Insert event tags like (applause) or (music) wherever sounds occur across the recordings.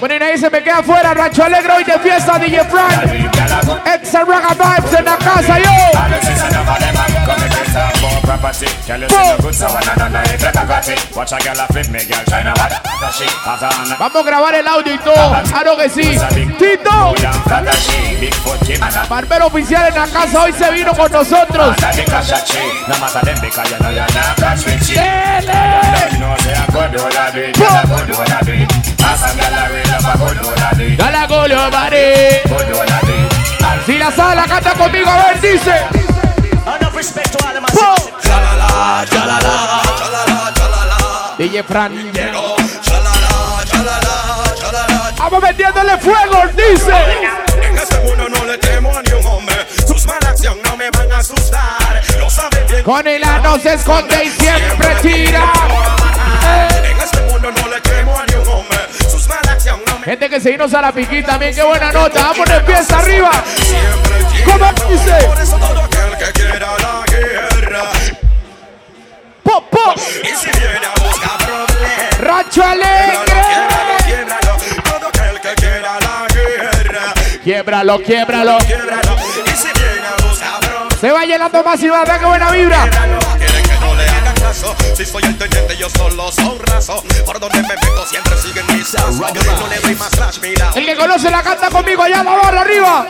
Bueno, ahí se me queda afuera. Rancho Alegre hoy de fiesta, DJ Frank. Extra Raga Vibes en la casa, yo. Vamos a grabar el audio y todo. Claro que sí. Tito. Barbero oficial en la casa hoy se vino con nosotros. Dale. Si la sala canta conmigo, a ver, dice. DJ Fran. Vamos metiéndole fuego, dice. En este mundo no le temo a ni un hombre. Sus malas acciones no me van a asustar. Lo sabe bien. Con el ano se esconde y siempre tira. En este mundo no le temo a ni un hombre. Sus malas acciones no me Gente que seguimos a la piquita también, qué buena nota. Vamos de pieza arriba. siempre. ¿Cómo dice? Por eso todo que quiera la guerra. Po, po. Y si viene a buscar problemas. Rancho Quiebralo, Alegre. quiebralo, todo aquel que quiera la guerra. Quiebralo, quiebralo. Quiebralo. Y si viene a buscar problemas. Se va llenando más y va, qué buena vibra. Que no caso. Si soy el teniente, yo solo soy un raso. Por donde me meto siempre siguen mis pasos. No le doy más flash, mira. El que conoce la canta conmigo allá la barra arriba.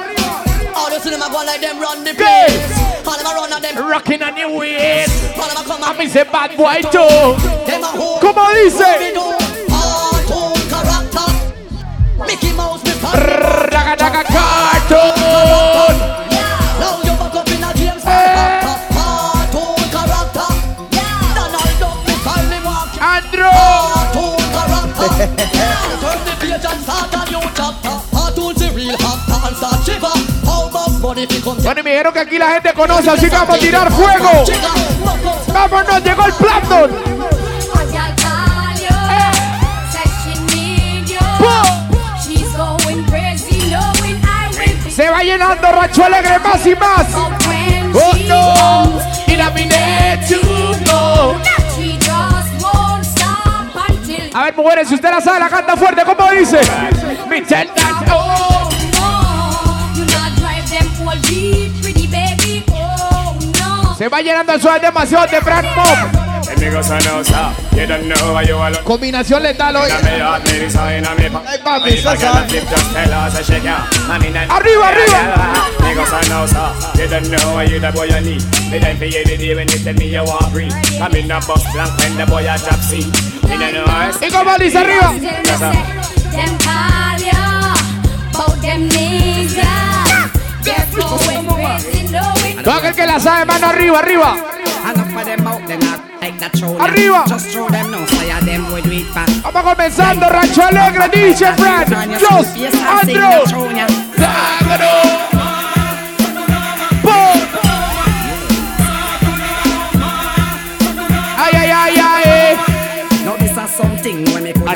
All the cinema go like them run the ¿Qué? place. All them a run and them. Rocking on your waist. All them a come A and mí se bad boy too. them a hold. ¿Cómo Me dice? do cartoon character. Mickey Mouse, me. Raga, raga, cartoon. A a Bueno, me dijeron que aquí la gente conoce, así que vamos a tirar fuego. Vámonos, llegó el Plankton. Se va llenando Rancho Alegre más y más. Oh no, to go. A ver, mujeres, si usted la sabe, la canta fuerte, ¿cómo dice? That, oh. Se va llenando el suave demasiado why you alone. Combinación letal hoy. Ay, papi, salsa. Arriba, arriba. Y como dice arriba. Todo aquel que la sabe, mano arriba, arriba. Arriba. Vamos comenzando, Rancho Alegre, DJ Fred, Just, Andrew,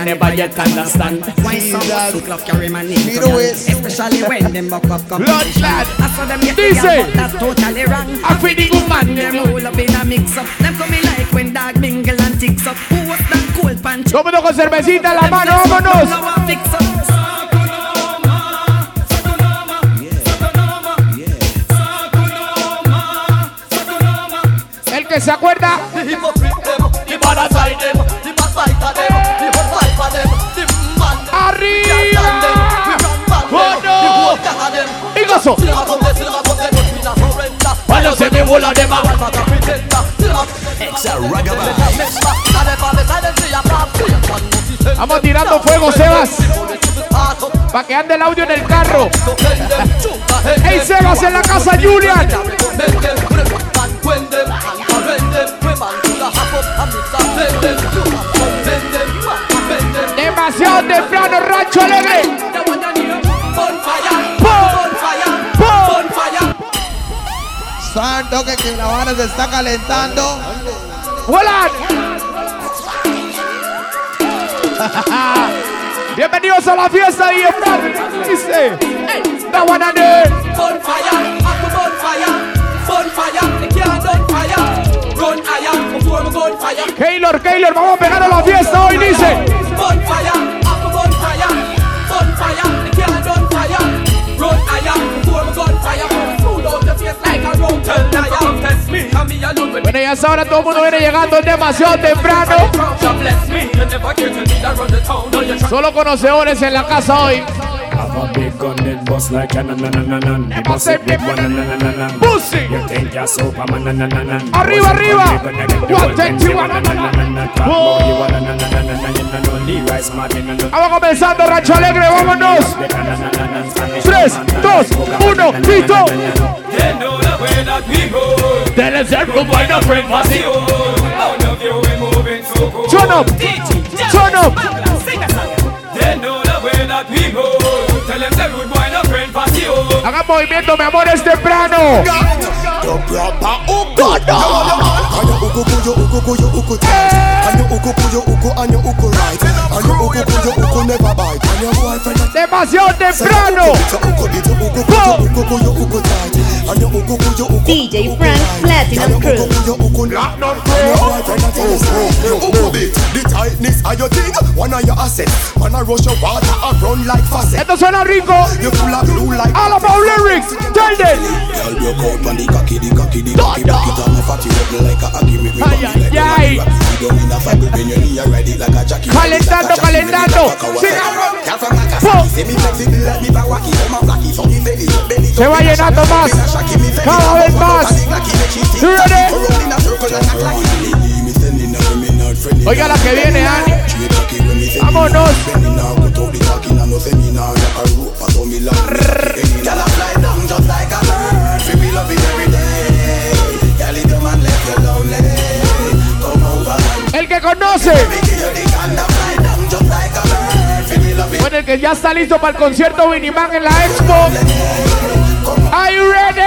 I never yet understand. Why some sick love carry. Especially when them buck up competition lad. I saw them get Dice. together, but that's totally wrong A feeding man. Them all up in a mix up Them coming like when dog mingle and ticks up Who was that cold punch? Todo mundo con cervecita en la mano, vámonos. El que se acuerda. Y gozo. Cuando se me bola de más. Vamos tirando fuego, Sebas. Para que ande el audio en el carro. Hey, Sebas en la casa, Julian. Demasiado temprano, Rancho Alegre. Santo que, que la Habana se está calentando. ¡Vuelan! (laughs) Bienvenidos a la fiesta de Efraín. Dice, la do. Keylor, Keylor, vamos a pegar a la fiesta hoy, dice. Bueno, ya ahora todo el mundo viene llegando es demasiado temprano. Solo conocedores en la casa hoy. Have a big gun that bust like a na na na na na. The bust it with one na na na na na. Pussy. You think you're Superman na na na na. Arriba, it arriba. one take thing two, say one, na na na na na. Talk Whoa. about you no. Vamos comenzando, Rancho Alegre, vámonos. Tres, dos, uno, listo. Dele no fácil. Turn up, turn up. Hagan movimiento, mi amor, es temprano. Demasiado temprano. DJ Frank Platinum Crew. The tightness of your thing, one of your assets. Man, I rush your water, I run like faucet. Esto suena rico. You full of blue like All about lyrics. Tell them. Girl, broke out on the cocky, the cocky, the cocky, back it on the fatty, up like a hockey, me Ay, body like a ay, ay. rocky, rocky. You don't need a faggot when you knee, I ride it like a jockey. Calentando, calentando. Girl from a Pum. cocky, say me flexible like me bawaki, come a blacky, so me belly, belly. Se va llenando más. Cada vez más. You ready? Oiga la que viene, Ani. Vámonos. El que conoce. Bueno, el que ya está listo para el concierto Winnieman en la Expo. Are you ready?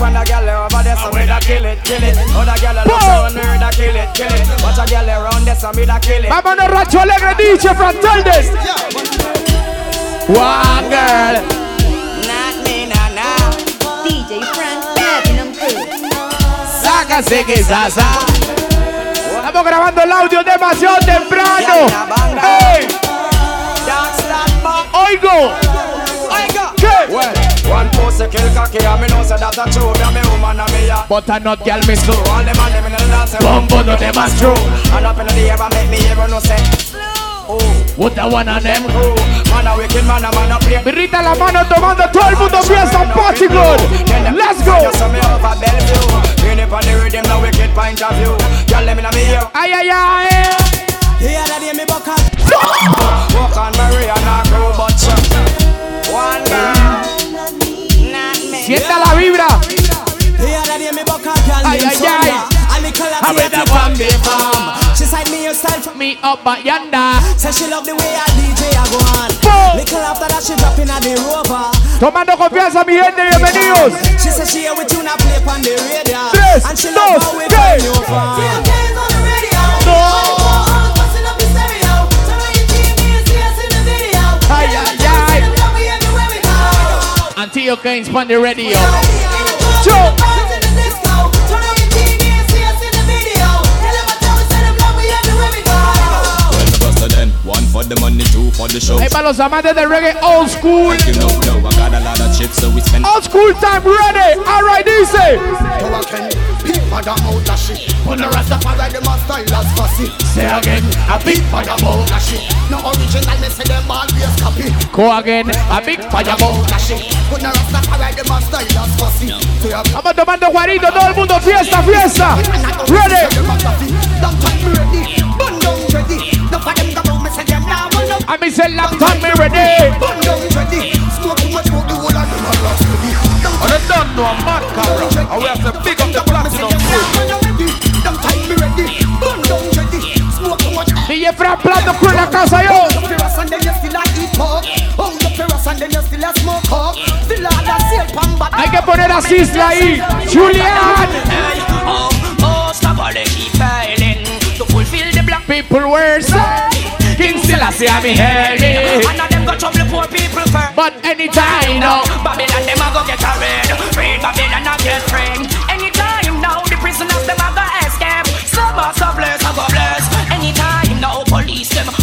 When the girl over there, so me da kill it, kill it. Other girl a look me da kill it, kill it. Watch a girl around there, so me da kill it. Vámonos, Rancho Alegre, DJ from. One girl. Not me, na na. DJ Frank Platinum Crew. Sácase que sasa. Estamos grabando el audio demasiado temprano. Oigo. Oiga. ¿Qué? Well, one pussy kill cocky, and me know say that a true. Me a me woman and me a. But I not girl me slow. All them and them in the dance. Bumbo no them as true. And up in the air, and make me ever know say. Oh, What a one of them. oh, man a wicked man, a man a play. Birrita la mano tomando todo el mundo fiesta party good. Let's go. You saw me over Bellevue. Bring it on the rhythm, no wicked point of view. Girl, let me know me here. Ay, ay, ay. Here that day me buck up. Walk on Maria and I grow but One Sienta la vibra. Here that day me buck up, girl Ay, ay, ay. And me call her I Katie that from farm. She said me your style from Me up at yonder. Say she love the way I DJ I go on. Boom. Little after that she drop in a the rover. Tomando confianza, mi gente, bienvenidos. She say she here with you now play on the radio. Tres, and she love how we Until Keynes on the radio. Yo. One for the money, two for the show. Ahí para los amantes del reggae old school. You know, no, I got a lot of chips, so we spend. Old school time ready. All right, dice. When the rest of us them a style as fussy. Say again, a big fire ball. No original, me say them always copy. Go again, a big fire ball. When the rest of us them a style as fussy. Say a Vamos tomando Juanito, todo el mundo fiesta, fiesta. Ready. I me say long time me ready. On a done no a mad camera, and we have to pick up the platinum DJ Fran Plato con la casa yo. Hay que poner a Sisla ahí. Julian. Oh, oh, stop all the keep failing to fulfill the black People were saying, King Selassie I'm heavy. And of them got trouble poor people first. But anytime now, Babylon them a go get a raid. Raid Babylon a get framed. Anytime now the prisoners them a go escape. Some are so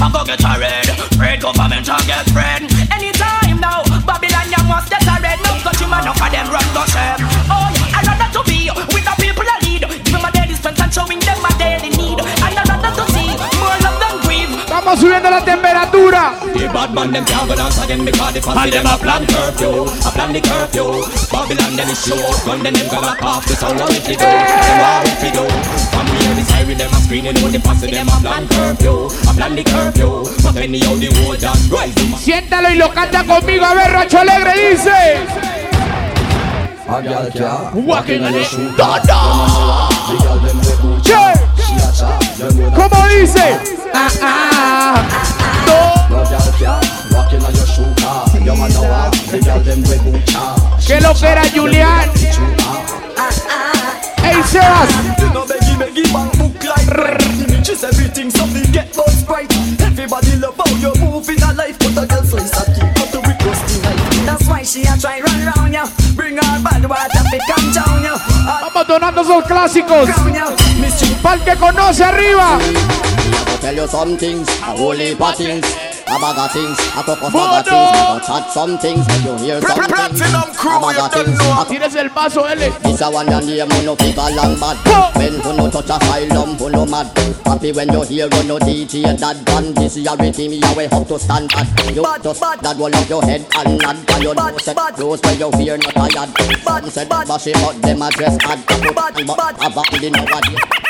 and go get a red. Red government and get red. Anytime now, Babylon you must get a red. No touch him and of them run go share. Oh, yeah, I rather to be with the people I lead. Giving my daily strength and showing them my daily Vamos subiendo la temperatura. The bad man them can't go dance again because the fancy them a plan curfew, a plan the curfew. Babylon them is show, gun them them go back off the sound of it go. Them how it go. From here the siren them a screaming, know the fancy them a plan curfew, a plan the curfew. But anyhow the whole dance rise. Siéntalo y lo canta conmigo. A ver, Racho Alegre dice. A Walking on it. ¿Cómo dice? Ah, ah. No. No girl can't walking on your shoe car. You man know what? The girl them we boot charge. ¿Qué lo que era Julián? Ey, Sebas. You know beggy beggy man book like bread. Images everything something get buzz bright. Everybody love how you move in a life, but a girl so is a keep up the with rusty knife. That's why she a try run round ya. Bring Vamos donando esos clásicos. El que conoce arriba. to tell you some things, of things, a bag of things, a couple Bono. of things, but chat some things, make you hear some things, Platinum crew, a bag you of don't things, know. a Tienes el vaso, L. this a one your name, you no figure long bad. When you no touch a asylum, you no mad. Happy when you hear you no DJ that band. This is your rhythm, you way up to stand at. You Bad, just bad. that roll up your head and nod. And you know Bad, set bad. close where you fear not tired. Some said bad. bash it, but them a dress bad. Bad, But bad. a back in nowadays.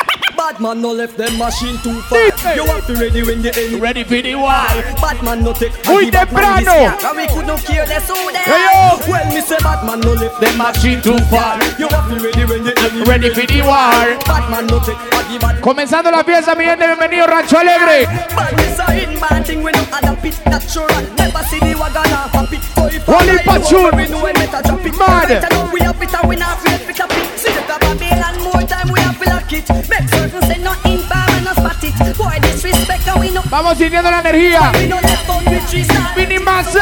Bad man no left them machine too far. You have to ready when the end. Ready for the wild. Bad man no take. Muy and the bad man temprano. And we could not care less who they Hey, are. When me say bad man no left them machine too far. You have to ready when the end. Ready for the war. Bad man no take. And the bad Comenzando la fiesta, mi gente, bienvenido Rancho Alegre. Badness a hidden bad thing when you add a pit natural. Never see the wagon off a pit. So if Holy I lie, Pachun. we know when better drop it. Mad. Vamos sintiendo la energía. Mini Mase.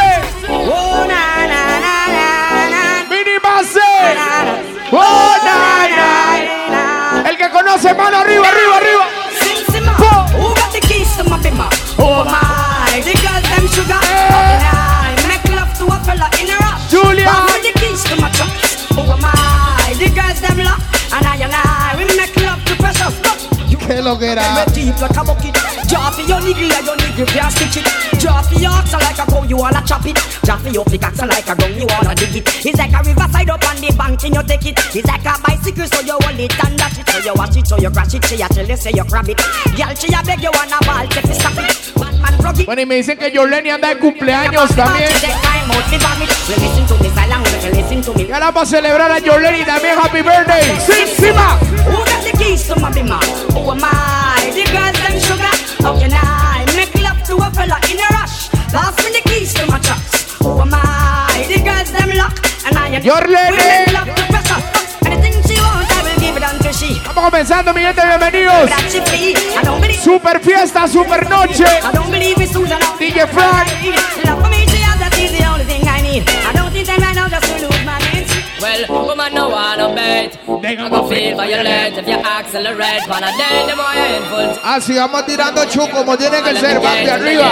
Oh na na na na na. Mini Mase. Oh, nine, nine. El que conoce, mano arriba, arriba, arriba. ¿Qué lo que era? deep like a bucket. Draw for your nigga, your nigga stitch it. For your like a cow, you wanna chop it. For your pickaxe like a gun, you wanna dig it. It's like a riverside up on the bank, and you take it. It's like a bicycle, so you hold it and dash it. So you watch it, so you crash it. She a tell you, say you grab it. Girl, she a beg you wanna ball, take it, stop it. Man, man, plug it. Bueno, y me dicen que anda de cumpleaños también. Y ahora para celebrar a también Happy Birthday. Sí. Who got the keys to my bimmer? Who am I? The girls sugar. How can I make love to a fella in a rush? Pass me the keys to oh, my trucks. Who am I? The girls them lock. And I am Jorlene. We make love to pressure. Anything she wants, I will give it unto she. Estamos comenzando, mi gente, bienvenidos. That she free. I don't believe. Super fiesta, super noche. I don't believe Susan. DJ Frank. Love for me, she has that is the only thing I need. I don't think that right now just Well, woman, no wanna bet. They I go feel violate if you accelerate. Wanna day, the more you're in full. Así vamos tirando chu como tiene que ser, papi, arriba.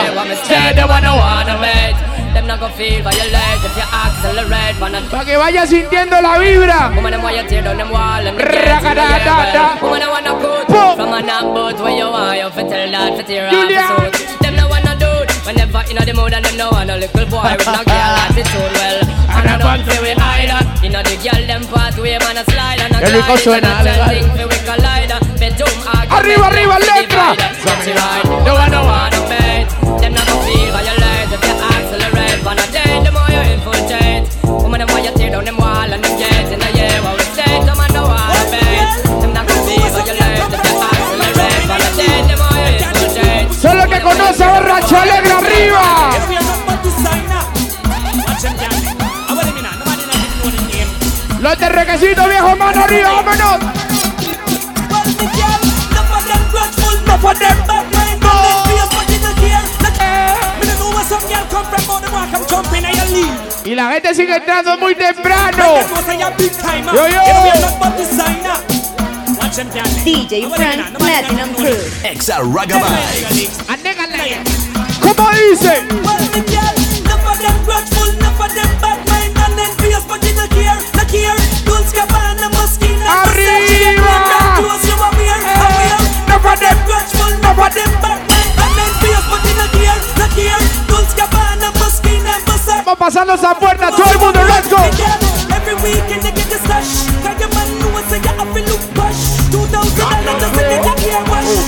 Say the one no wanna wait. Them not go feel violate if you accelerate. Wanna Para que vaya sintiendo la vibra. Woman, them want you tear down them wall and Ragadadada. Woman, I wanna coat Boom. from a knock boat where you want you fit tell that fit tear off Julia. the suit. Them no wanna do it whenever in the mood and them no want a little boy with no girl attitude. Well, and I don't feel we either. You know the girl them pathway man a slide and a Qué rico glide. suena, And a legal. thing fi we collide. Bedroom argument, Arriba, arriba, them letra. divide. Sexy ride, no one no wanna Los de requisito viejo, mano arriba, vámonos. Y la gente sigue entrando muy temprano. Yo, yo. DJ Frank Platinum Crew. Exa Ragabai. Anégale. ¿Cómo dice? Power pasando esa puerta, todo el mundo, let's go.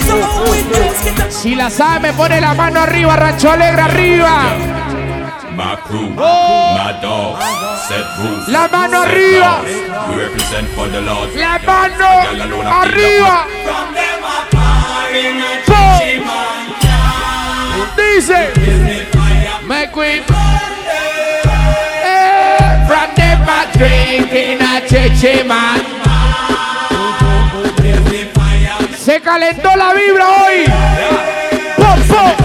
Uh, uh, uh, si la sabe, me pone la mano arriba, Rancho Alegre arriba. My crew, my dogs, set rules. La mano set arriba. laws. We represent for the Lord. La mano arriba. Dice. Me queen. Eh, From them a drinking a man. Se calentó la vibra hoy. Pop, pop.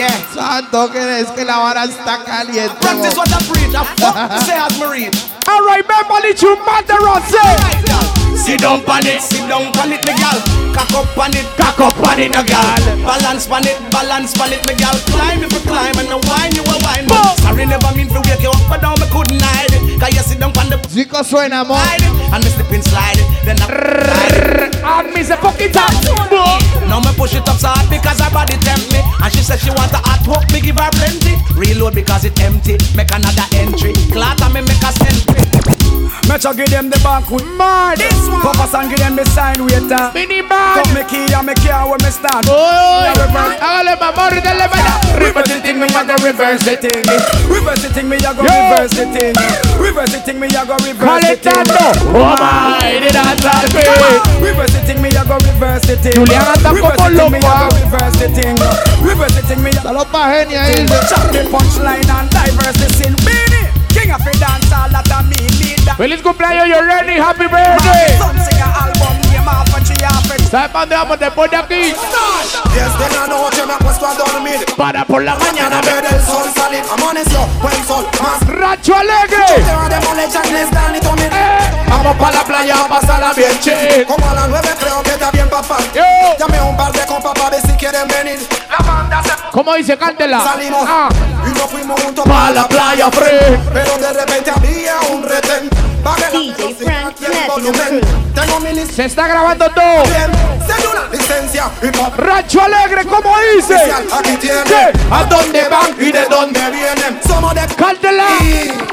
Yeah. Santo, que es que la vara está caliente. Practice what I preach. I fuck (laughs) say as me read. All right, remember the you matter on say. Sit down pan it, sit down pan it, me gal. Cock up pan it, cock up pan it, no gal. Balance pan it, balance pan it, me gal. Climb if you climb and no wine you a wine. But sorry never mean to wake you up, but down me couldn't hide it. Cause you sit down pan the Zico suena, it, and me slip and slide it. Then I. And me say fuck it up. Now me push it up so hard because her body tempt me. And she said she want a hot walk, me give her plenty. Reload because it empty, make another entry. Clatter me make a century Sure give them the bank with man. This one. Papa and give them the sign waiter. Mini man. Come me key and me care where me stand. Boy. Yeah, reverse. Hágale, mamá, dale, vaya. Reverse the thing, me a go reverse the thing. Reverse the thing, me a go reverse the thing. Reverse the thing, me a go reverse the thing. Oh my, de la tarde. Reverse the thing, me a go reverse the thing. Anda Reverse como the thing, loco, go reverse the thing. Reverse the thing, me a Saludos pa' genia ahí. Chop the punchline and diverse the sin. Beanie, king of the dance, all that a me lead that. Feliz cumpleaños, you're ready. Happy birthday. ¿Sabes para dónde vamos después de aquí? La noche me acuesto a dormir. Para por la mañana. Ver el sol salir, amaneció, buen sol, más. Rancho Alegre. Vamos para la playa a pasarla bien chill. Como a las nueve creo que está bien, papá. Yo. Llame un par de compas para ver si quieren venir. La banda se ¿Cómo dice? Cántela. Salimos Ah. y nos fuimos juntos Pa' la playa, free. Pero de repente había un retén. DJ Frank Se está grabando todo. Rancho Alegre, ¿cómo dice? A dónde van y de dónde vienen. Somos de.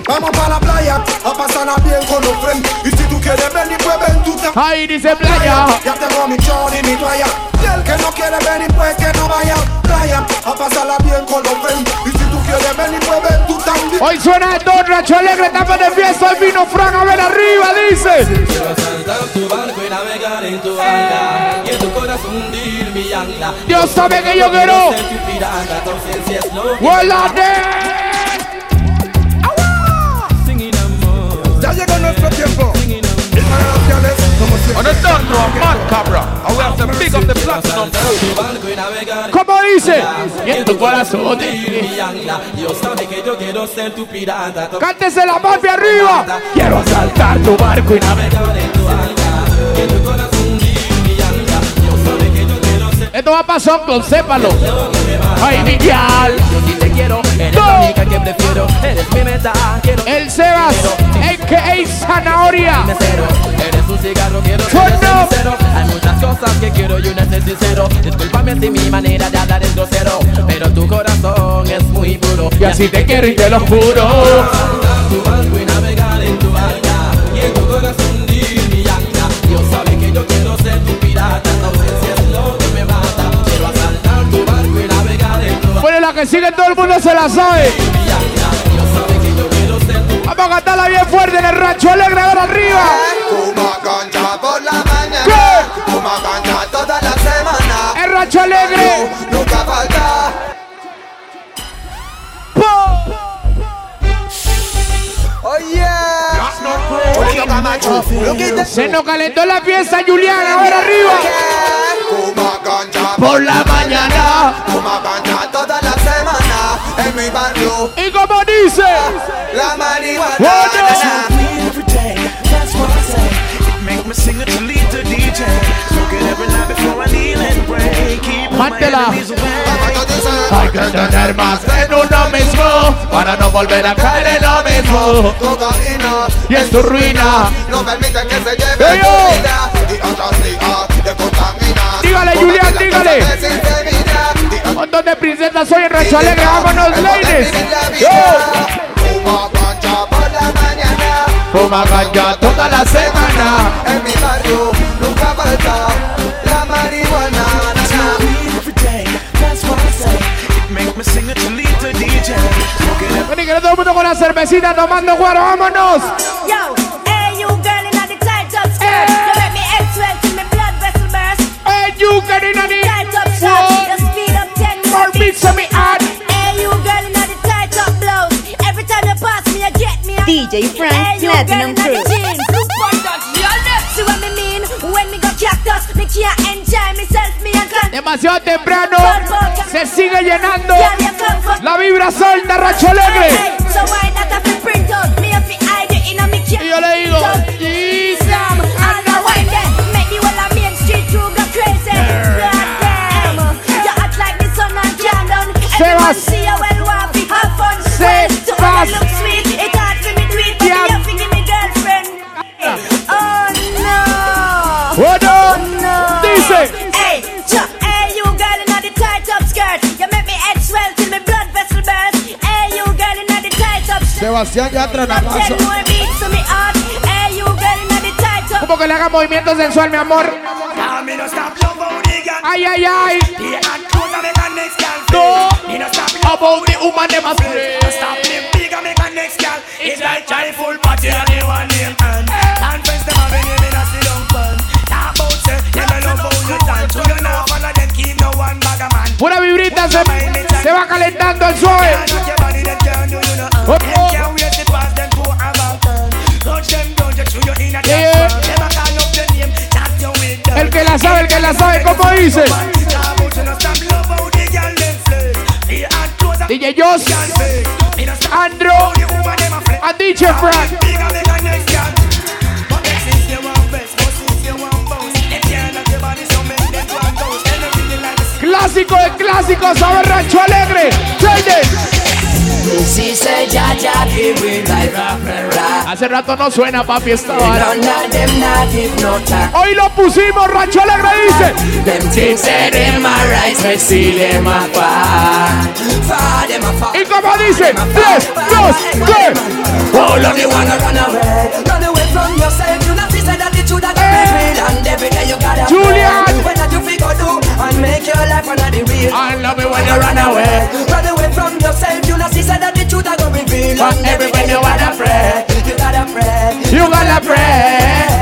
Vamos para la playa a pasarla bien con los friends. Y si tú quieres venir, pues ven tú también. Ahí dice playa. Ya tengo mi chor y mi toalla. Y el que no quiere venir, pues que no vaya. Playa a pasarla bien con los friends. Y si tú quieres venir, pues ven tú también. Hoy suena todo Rancho Alegre, estamos de fiesta. Hoy vino Fran a ver arriba, dice. Quiero saltar tu barco y navegar en tu alga Y en tu corazón hundir mi ancla Dios sabe que yo quiero. Ser tu pirata, tu ausencia es lo que ¡Vuela Singing amor Ya llegó nuestro tiempo. On the done no mad cabra. And we have to pick up the platinum. tu barco y navegar ¿Cómo dice? En tu corazón. sabe que yo quiero ser tu pirata tu Cántese la mafia arriba. Quiero asaltar tu barco y navegar. en tu en corazón Esto va a pasar con sépalo. Ay, mi. Yo sí te quiero. La única que prefiero Eres mi meta, quiero El Sebas, a.k.a. Zanahoria. Eres un cigarro, quiero sincero Hay muchas cosas que quiero y una es sincero Discúlpame si mi manera de hablar es grosero Pero tu corazón es muy puro Y así te quiero y te lo juro. Tu barco y navegar en tu barca Y en tu corazón hundir mi Dios sabe que yo quiero ser tu pirata que sigue todo el mundo se la sabe. Vamos a cantarla bien fuerte en el rancho alegre ahora arriba. Fuma ganja por la mañana. Fuma ganja toda la semana. El rancho alegre. Nunca falta. This. Se nos calentó la fiesta, Juliana, ahora arriba. Por la mañana. Toda la mi barrio. Y como dice? La marihuana. Bueno. That's what I say. It make me sing it to lead to DJ. Smoke it every night before I kneel and pray. Keep all my Mántela. enemies away. Hay que tener más en uno mismo para no volver a caer en lo mismo. Cocaína. Y en tu ruina. No permite que se lleve ¡Ey, tu yo! vida. Y otras de. Dígale, Julián, dígale. Un montón de princesas hoy en Rancho Alegre. Vámonos, ladies. Yo. Fuma guancha por la mañana. Fuma ganja toda la semana. En mi barrio nunca falta la marihuana. Vení, que todo el mundo con la cervecita tomando guaro. Vámonos. Yo, you get in on Tight up it. shot, you speed up ten More beats on me hard. Hey, you girl in the tight up blouse. Every time you pass me, you get me. DJ Frank Hey, Platinum Crew. the on See what me mean? When me go cactus, me can't enjoy myself, me and can. Demasiado temprano. Se sigue llenando. La vibra suelta, Rancho Alegre. Hey, so why Sebas. see you well want to have fun Sebas. So when you look sweet It hard for me do it But Yeah. you have to give me girlfriend Oh no Bueno. Oh no Dice. Hey, ch- hey you girl in the tight up skirt You make me head swell till me blood vessel burst Hey you girl in the tight up skirt Sebastián Yatra Now nada ten more beats to me heart Hey you girl in the tight up Como que le haga movimiento sensual, mi amor. Stop love how the girl Ay, ay, ay. The hot clothes I make a next girl No. feel. Me no stop About the woman, them a spray. No stop me big I make a next girl It's like joyful party and they want name and And friends them have a name in a sit down fun Talk about say You don't love how you dance So you follow them keep no one bag a man Pura vibrita se, se va calentando el suave. Sabe, que la sabe, como dice. DJ Joss, Andrew, and DJ Frank. Clásico de clásicos, ver, Rancho Alegre. Ladies. Give. Hace rato no suena, papi, esta vara. Hoy lo pusimos, Rancho Alegre dice. Them things say them a rise, me see them a fall. Fall, them a fall. Y como dice, 3, 2, 3. All of you wanna run away, run away from yourself. You not see say that the truth that got be real, and every day you gotta Julian. pray. When that you figure do and make your life real. I love it when you run away. Run away from yourself. You not see say that the truth that got be real, And every day you wanna pray. You gotta pray. You gotta pray.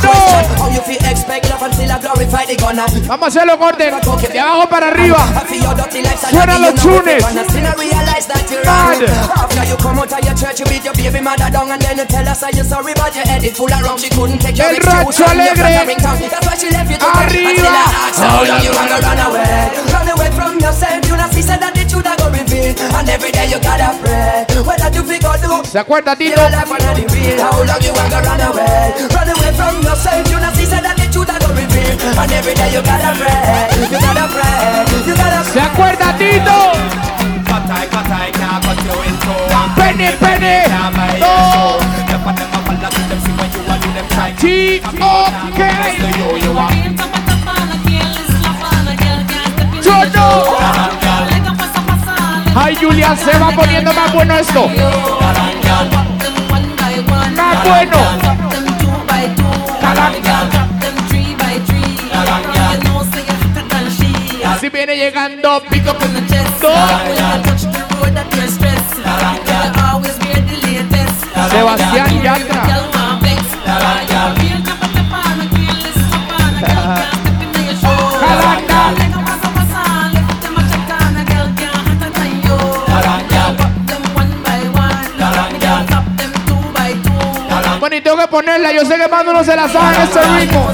No. How you feel expect love until I glorify the gunner. Vamos a hacerlo corte. De abajo para arriba. I feel your dirty lifestyle, Suenan you los tunes. everyone has seen and realize that you're Mad. After you come out of your church, you beat your baby mother down and then you tell us you're sorry, but your head is full of rum. She couldn't take your El Rancho Alegre. flattering. That's why she left you to Arriba. And still I ask how long you wanna run away. Run away from yourself. You not see that the truth I go reveal. And every day you gotta pray. What that you figure do? ¿Se acuerda, Tito? Your life under the real. How long you wanna run away? Run away from yourself. You not see said that the truth I go reveal. And every day you gotta pray. You gotta pray. You gotta ¿Se acuerda, Tito? Penny, penny. No. T-O-K. Yo no. Ay, Julián, se va poniendo más bueno esto. Más bueno. Así viene llegando Pico Sebastián Yatra. ni tengo que ponerla. Yo sé que Mando no se la sabe en ese ritmo.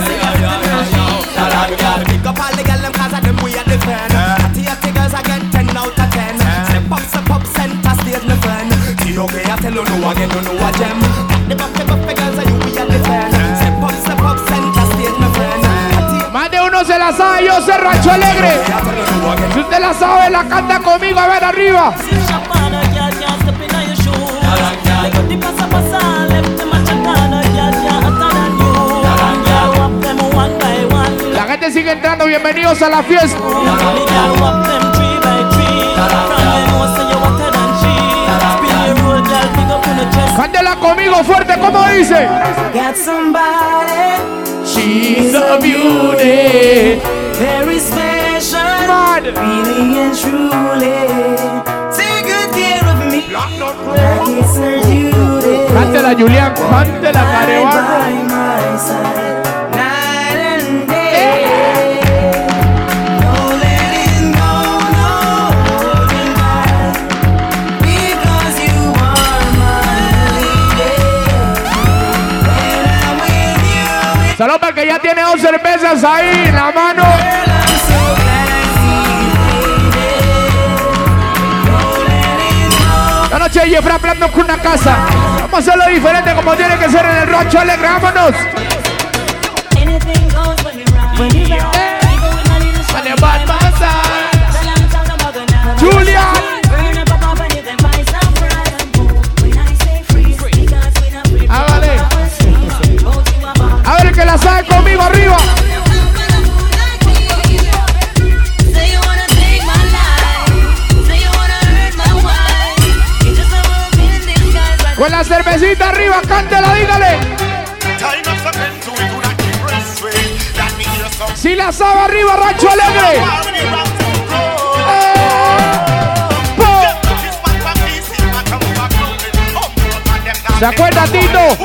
Más de uno se la sabe, yo soy Rancho Alegre. Si usted la sabe, la canta conmigo, a ver arriba. Gente sigue entrando. Bienvenidos a la fiesta. Cántela conmigo fuerte, ¿cómo dice? Got somebody, she's a beauty. very special, really and truly. Take good care of me, like it's her duty. Cántela, Julián, cántela, Right para que ya tiene dos cervezas ahí en la mano. La noche de Jeffrey hablando con una casa. Vamos a hacerlo diferente como tiene que ser en el rancho alegre. Vámonos. Anything cervecita arriba, cántela, dígale. Si la sabe arriba, rancho alegre. ¿Se acuerda, Tito?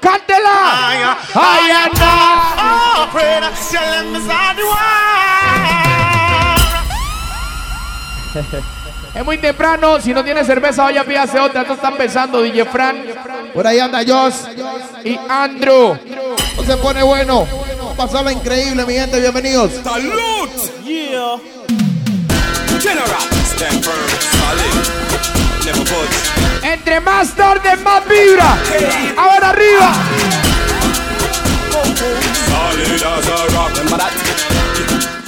¡Cántela! ¡Ay, Es muy temprano, si no tiene cerveza, vaya pídase otra. Esto está empezando, DJ Fran. Por ahí anda Joss. Y Andrew. No se pone bueno. Pasarla increíble, mi gente. Bienvenidos. ¡Salud! Yeah. General. Stand firm, solid. Never budge. Entre más tarde, más vibra. Ahora arriba. Solid as a rock. Remember that?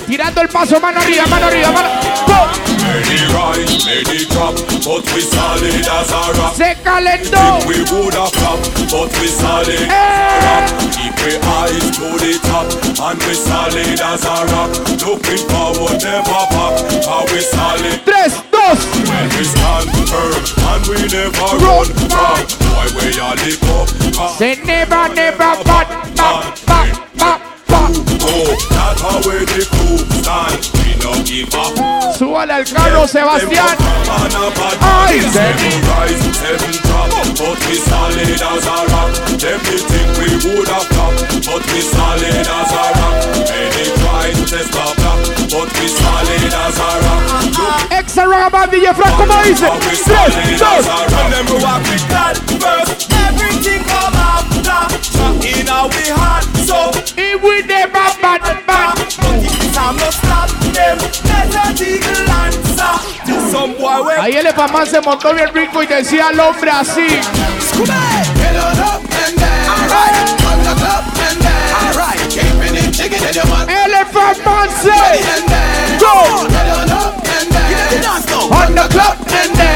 Tirando el paso, mano arriba, mano arriba, mano. ¡Pum! Many rise, many drop, but we solid as a rock. Se calentó. We would have flop, but we solid as a rock. Keep we eyes to the top, and we solid as a rock. Looking forward, never back, how we solid. Tres, dos. When we stand firm, and we never run back. Why we all live up? Se never, never, but, but, but, but, but. Oh, that's how we the crew stand. Súbale al carro, Sebastián. ¡Ay! Extra rock DJ Frank, ¿cómo dice? 3, 2, we. So if we never bad bad, stop them. A answer. Some boy. Ahí el Epamán se montó bien rico y decía al hombre así. Scooby. Get on the club Go. On the club and down.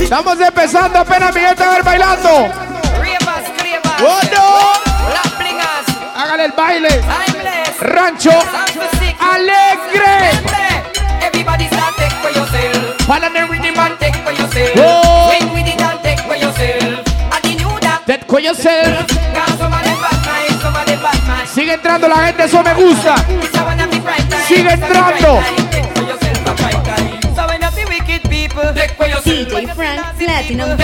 Estamos empezando apenas mi gente a ver bailando. Ravers, ¡Oh, no! Hágale el baile. timeless, Rancho alegre. Everybody start take for yourself. Para el rhythm and Take for yourself. Swing with it and take for yourself. And you knew that. That for yourself. Sigue entrando la gente, eso me gusta. Sigue entrando. DJ Frank Platinum.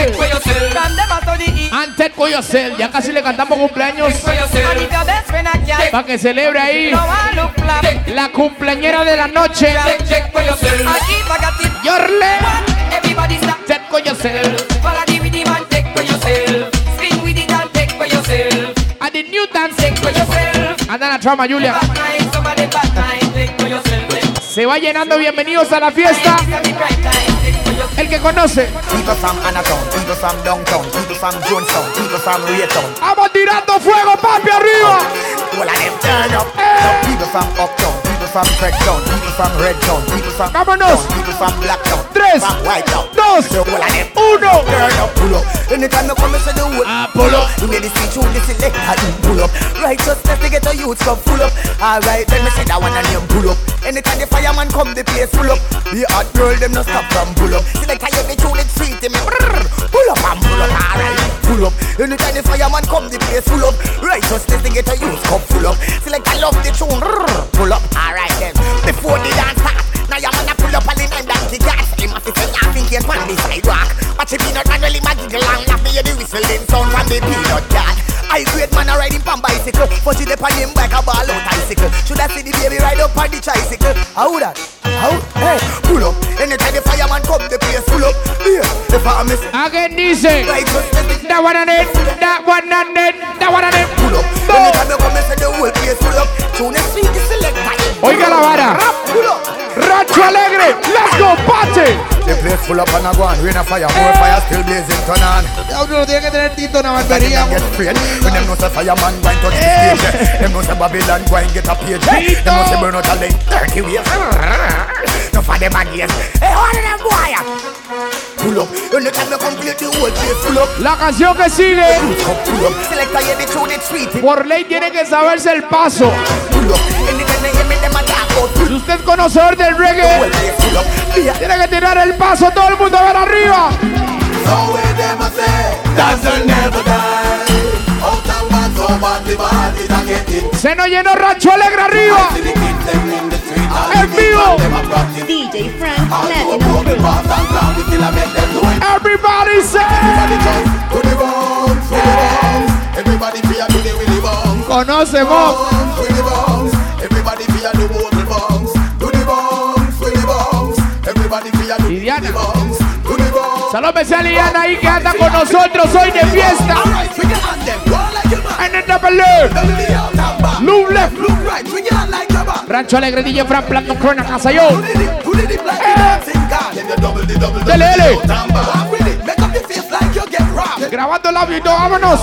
Ya casi le cantamos cumpleaños. Para que celebre ahí la cumpleañera de la noche. Take for think for yourself. eh. Se va llenando, bienvenidos a la fiesta. El que conoce. Vamos tirando fuego, papi, arriba. All of them turn up. People from Uptown, people from from Redtown, people from. Down, people from Blacktown, Tres, from Whitetown. dos, So all of them uno. turn up, pull up. Anytime you come, you say the word. pull up. You made the speech, you the selector, you pull up. Righteousness to get a youth come full up. Alright, then me say that one and them pull up. Anytime the fireman come, the place full up. The hot girl, them no stop from pull up. Selector, you be tune it sweet, them brrr. pull The fireman come, the place full up. Righteousness to get a youth come full up. Select I love the tune, pull up, alright then. Before the dance start, now your man a pull up and the nine donkey gas. Him a fi say laughing gate on the sidewalk. But the peanut man really ma giggle and laugh. Me hear the whistling sound from the peanut cat. I great man a riding pan bicycle. But she dey on him like a ball out bicycle. Should I see the baby ride up on the tricycle? How that? How? Hey, pull up. Anytime the fireman come, the place full up. Yeah, if I miss. Again. That one and. That one and it. That one and it. Pull up. Anytime you come, me say the whole place full up. Tune is sweet, the selector. Oiga la vara. Rap, pull up. Rancho Alegre. Let's go, party. The place full up and a go on. Rain a fire, more eh. fire still blazing, turn on. Ya uno tiene que tener tinto en la barbería. Get afraid when them know say fireman going touch the eh. stage. Them know say Babylon going get a page. Them know say burn out a link 30 ways. (laughs) No for them again. Eh, hey, all of them boy. Pull up. Anytime you complete the whole place full up. La canción que sigue. Pull up. Selector, yeah, the tune it's sweet. Por ley tiene que saberse el paso. Pull up. Anytime they hear me, them a dark out. Si usted es conocedor del reggae, tiene que tirar el paso. Todo el mundo a ver arriba. So where them a say, dancers never die. Se nos llenó Rancho Alegre arriba. En vivo. DJ Frank. Everybody say. Everybody. Conoce Mob. Saludos especial a Liliana ahí que anda con nosotros hoy de fiesta. Alright, swing your hand them, roll like your man. En el double left. Double the out and back. Look left. Look right, swing your hand like your man. Rancho Alegre, DJ Fran Platinum Corona Casa yo. Who did it? Who did it like the dancing god? Then you double the double, double Dele, the dele. out and back. Walk with it, make up your face like you get robbed. Grabando el audio y todo, vámonos.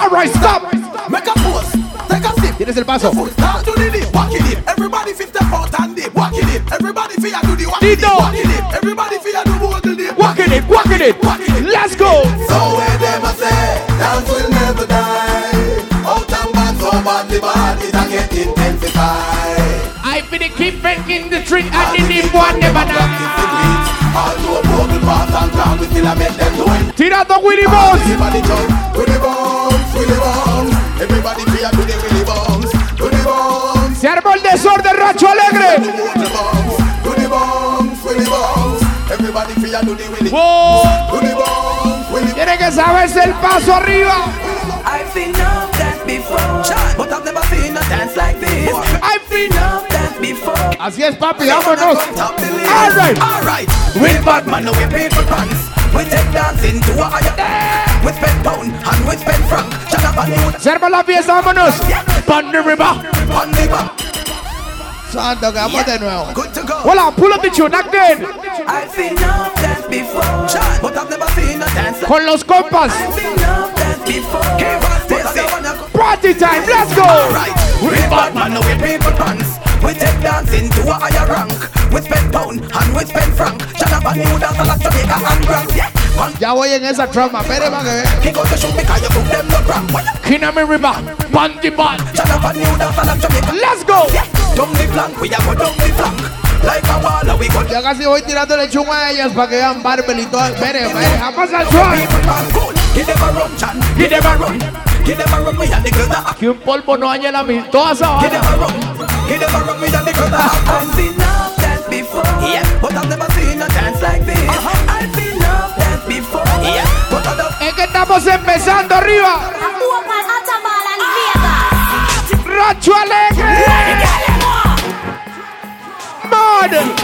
Alright, stop. Make a pose, take a sip. Tienes el paso. Start to the dip, walking it. Everybody fifth step out and dip, walking it. Everybody fear do the walking it, Tito. walking it. Everybody fear do more than dip, Walking it, walking it. Let's go. So where them a say, dance will never die. The bad it a get intensified. I feel the keep in the street and the deep one never die. All to a broken path and ground, we still a make them do it. Tirando Willy Boss. Everybody jump bounce, to the bounce. Everybody to the willy bounce, to the bounce. Se armó el desorden, Rancho Alegre. Willy. Everybody willy willy Tiene que saberse el paso arriba. I've seen enough dance before, but I've never seen a dance like this. I've been. Enough dance before. Así es, papi, vámonos. Top the list. Alright. Alright. With Batman, we people pants. We take dancing to a higher. With spend pound and with spend franc. Shut up and move Se armó la fiesta, vámonos. Pon the river. on the back. Santo, que vamos de nuevo. Good to go. Hola, pull up the tune again. I've seen enough dance before, but I've never seen a dance like Con los compas. I've seen enough dance before. But I don't wanna go. Party time, let's go. Alright, we Batman, we people pants. We take dancing to a higher rank. We spend pound and we spend franc. Shut up and you dance like Jamaica and Grand. Yeah, man, Ya voy en esa trama. Espere para que vea. he got to shoot because you put them no cramp. Kinami River. Pon the ball. Shut up and you dance like Jamaica. Let's go. Yeah, down the flank, we a go down the flank. Like a baller, we go Ya casi voy tirando lechón a ellas para que vean Barbel y todo. Espere, espere. A pasar suave. people pan cool. Give them a run, Chan. Give them a run. Give them a run, we and the girl that Que un polvo no haya la mil. Toda esa Give them a run. Give them a run, we and the girl that I've seen enough dance before. Yeah, but I've never seen a dance like this. Uh-huh. I've seen enough dance before. Yeah, but I don't. Es que estamos empezando arriba. Rancho Alegre. Mad.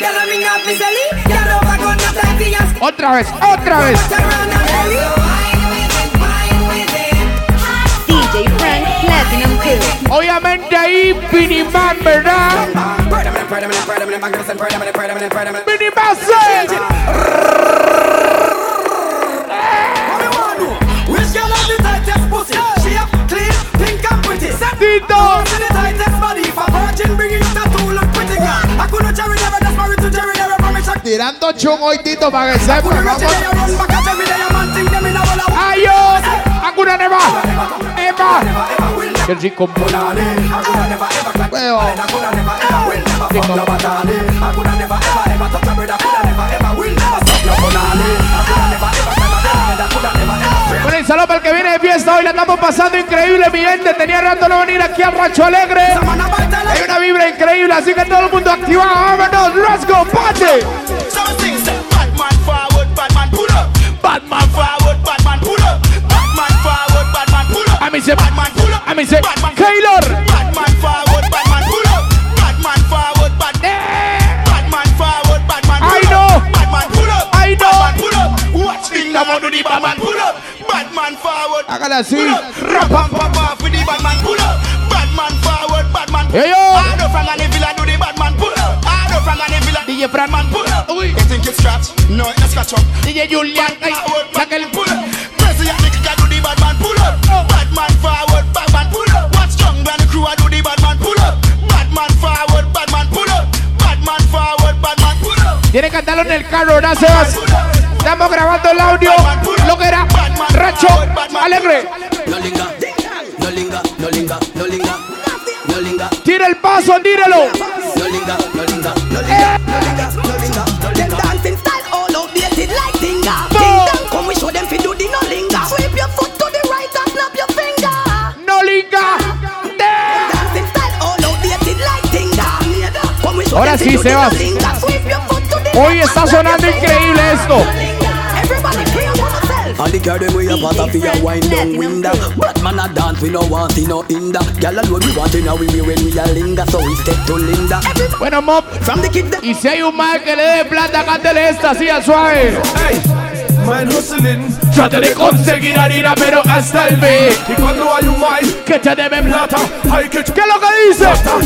Ya la arruinan mi cele. Otra vez, otra vez. DJ Frank Platinum Crew. Obviamente ahí Miniman, ¿verdad? Miniman Tirando chun hoy, Tito, para que sepa. Vamos. ¡Ayos! ¡Hakuna Neva! ¡Eva! ¡Qué rico! Huevo. Con el saludo para el que viene de fiesta hoy la estamos pasando increíble, mi gente. Tenía rato no venir aquí al Rancho Alegre. Hay una vibra increíble, así que todo el mundo activado. ¡Vámonos! ¡Let's go! ¡Party! Batman forward, Batman. Batman forward, Batman. Batman forward, Batman pull up. A mí se... Batman pull up. Se... ¡Keylor! Batman forward, Batman pull up. Batman forward, Batman. Batman forward, Batman pull I up. know. Batman pull up. I know. Batman pull up. Watch the number to the Batman pull. Batman forward. Hágale así. Pull up. Rap and pop off with the Batman pull up. Batman forward, Batman. Hey, yo. I know from an villa do the Batman pull up. I know from an villa. DJ Fran. Batman pull up. You think it's scratch? No, it's scratch up. DJ Julian. Ay, saca el... Pull up. President Nick can do the Batman pull up. Batman forward, Batman pull up. Watch Young and the crew I do the Batman pull up. Batman forward, Batman pull up. Batman forward, Batman pull up. Tiene que cantarlo en el carro, ¿verdad, Sebas? Estamos grabando el audio. Lo que era Racho Alegre. No linga, no linga, no linga, no linga, no linga, Tira el paso, tírelo. no linga, no linga, no linga, no linga, no linga, no Them linga. dancing style all outdated like Tinga. Boom. Ding dong, come we show them fi do the no linga. Sweep your foot to the right and snap your finger. No linga. Ahora sí, Sebas. linga. Sweep your foot to the Hoy está sonando increíble esto. The girl them way up out of your wine down window. A dance, we no want in no hinder. Girl alone we want in a we when we a linger, so we step to Linda. Bueno, Mop. From the kid Y si hay un mal que le dé plata, cántele esta así al suave. Mind hustling. Trate de conseguir harina, pero hasta el B. Y cuando hay un mind Que te deben plata. hay que ¿Qué es lo que dice?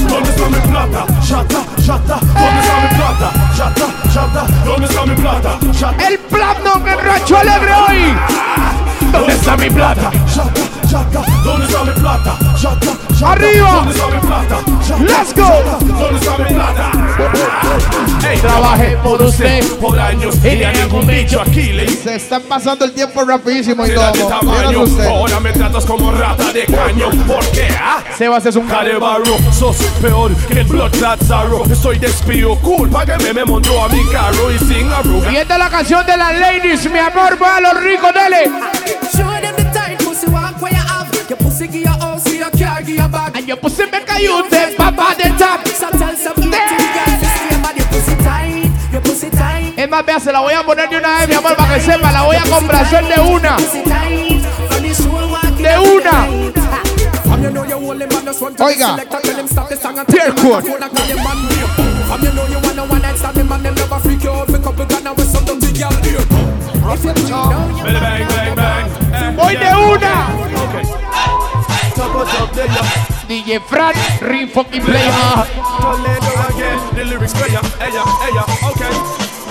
¿Dónde está mi plata? Chata, chata, ¿dónde está mi plata? Chata, chata, ¿dónde está mi plata? Chata, El platinum en Rancho Alegre hoy. ¿Dónde está mi plata? chata, ¿dónde está mi plata? Arriba. ¿dónde está mi plata? Let's go. ¿dónde está mi plata? Ey, Trabajé por usted. por años y a ningún bicho aquí le Se están pasando el tiempo rapidísimo y todo. tamaño, ahora me tratas como rata de caño ¿Por qué? Ah? Sebas es un Cara de barro, sos peor que el blood clot zarro Estoy despío, culpa que me, me montó a mi carro y sin arruga Y esta es la canción de las ladies, mi amor, para los ricos, dele. I give you. And your pussy make a you take papa the top. Sometimes some eating guys stay about your pussy tight. Your pussy tight. Es más, vea, se la voy a poner de una vez, mi amor, para que sepa. La voy a complacer de una. De una. Oiga, tear quote. Voy de una. Okay. It up DJ Fran, fucking play. ah. Toledo again The lyrics player,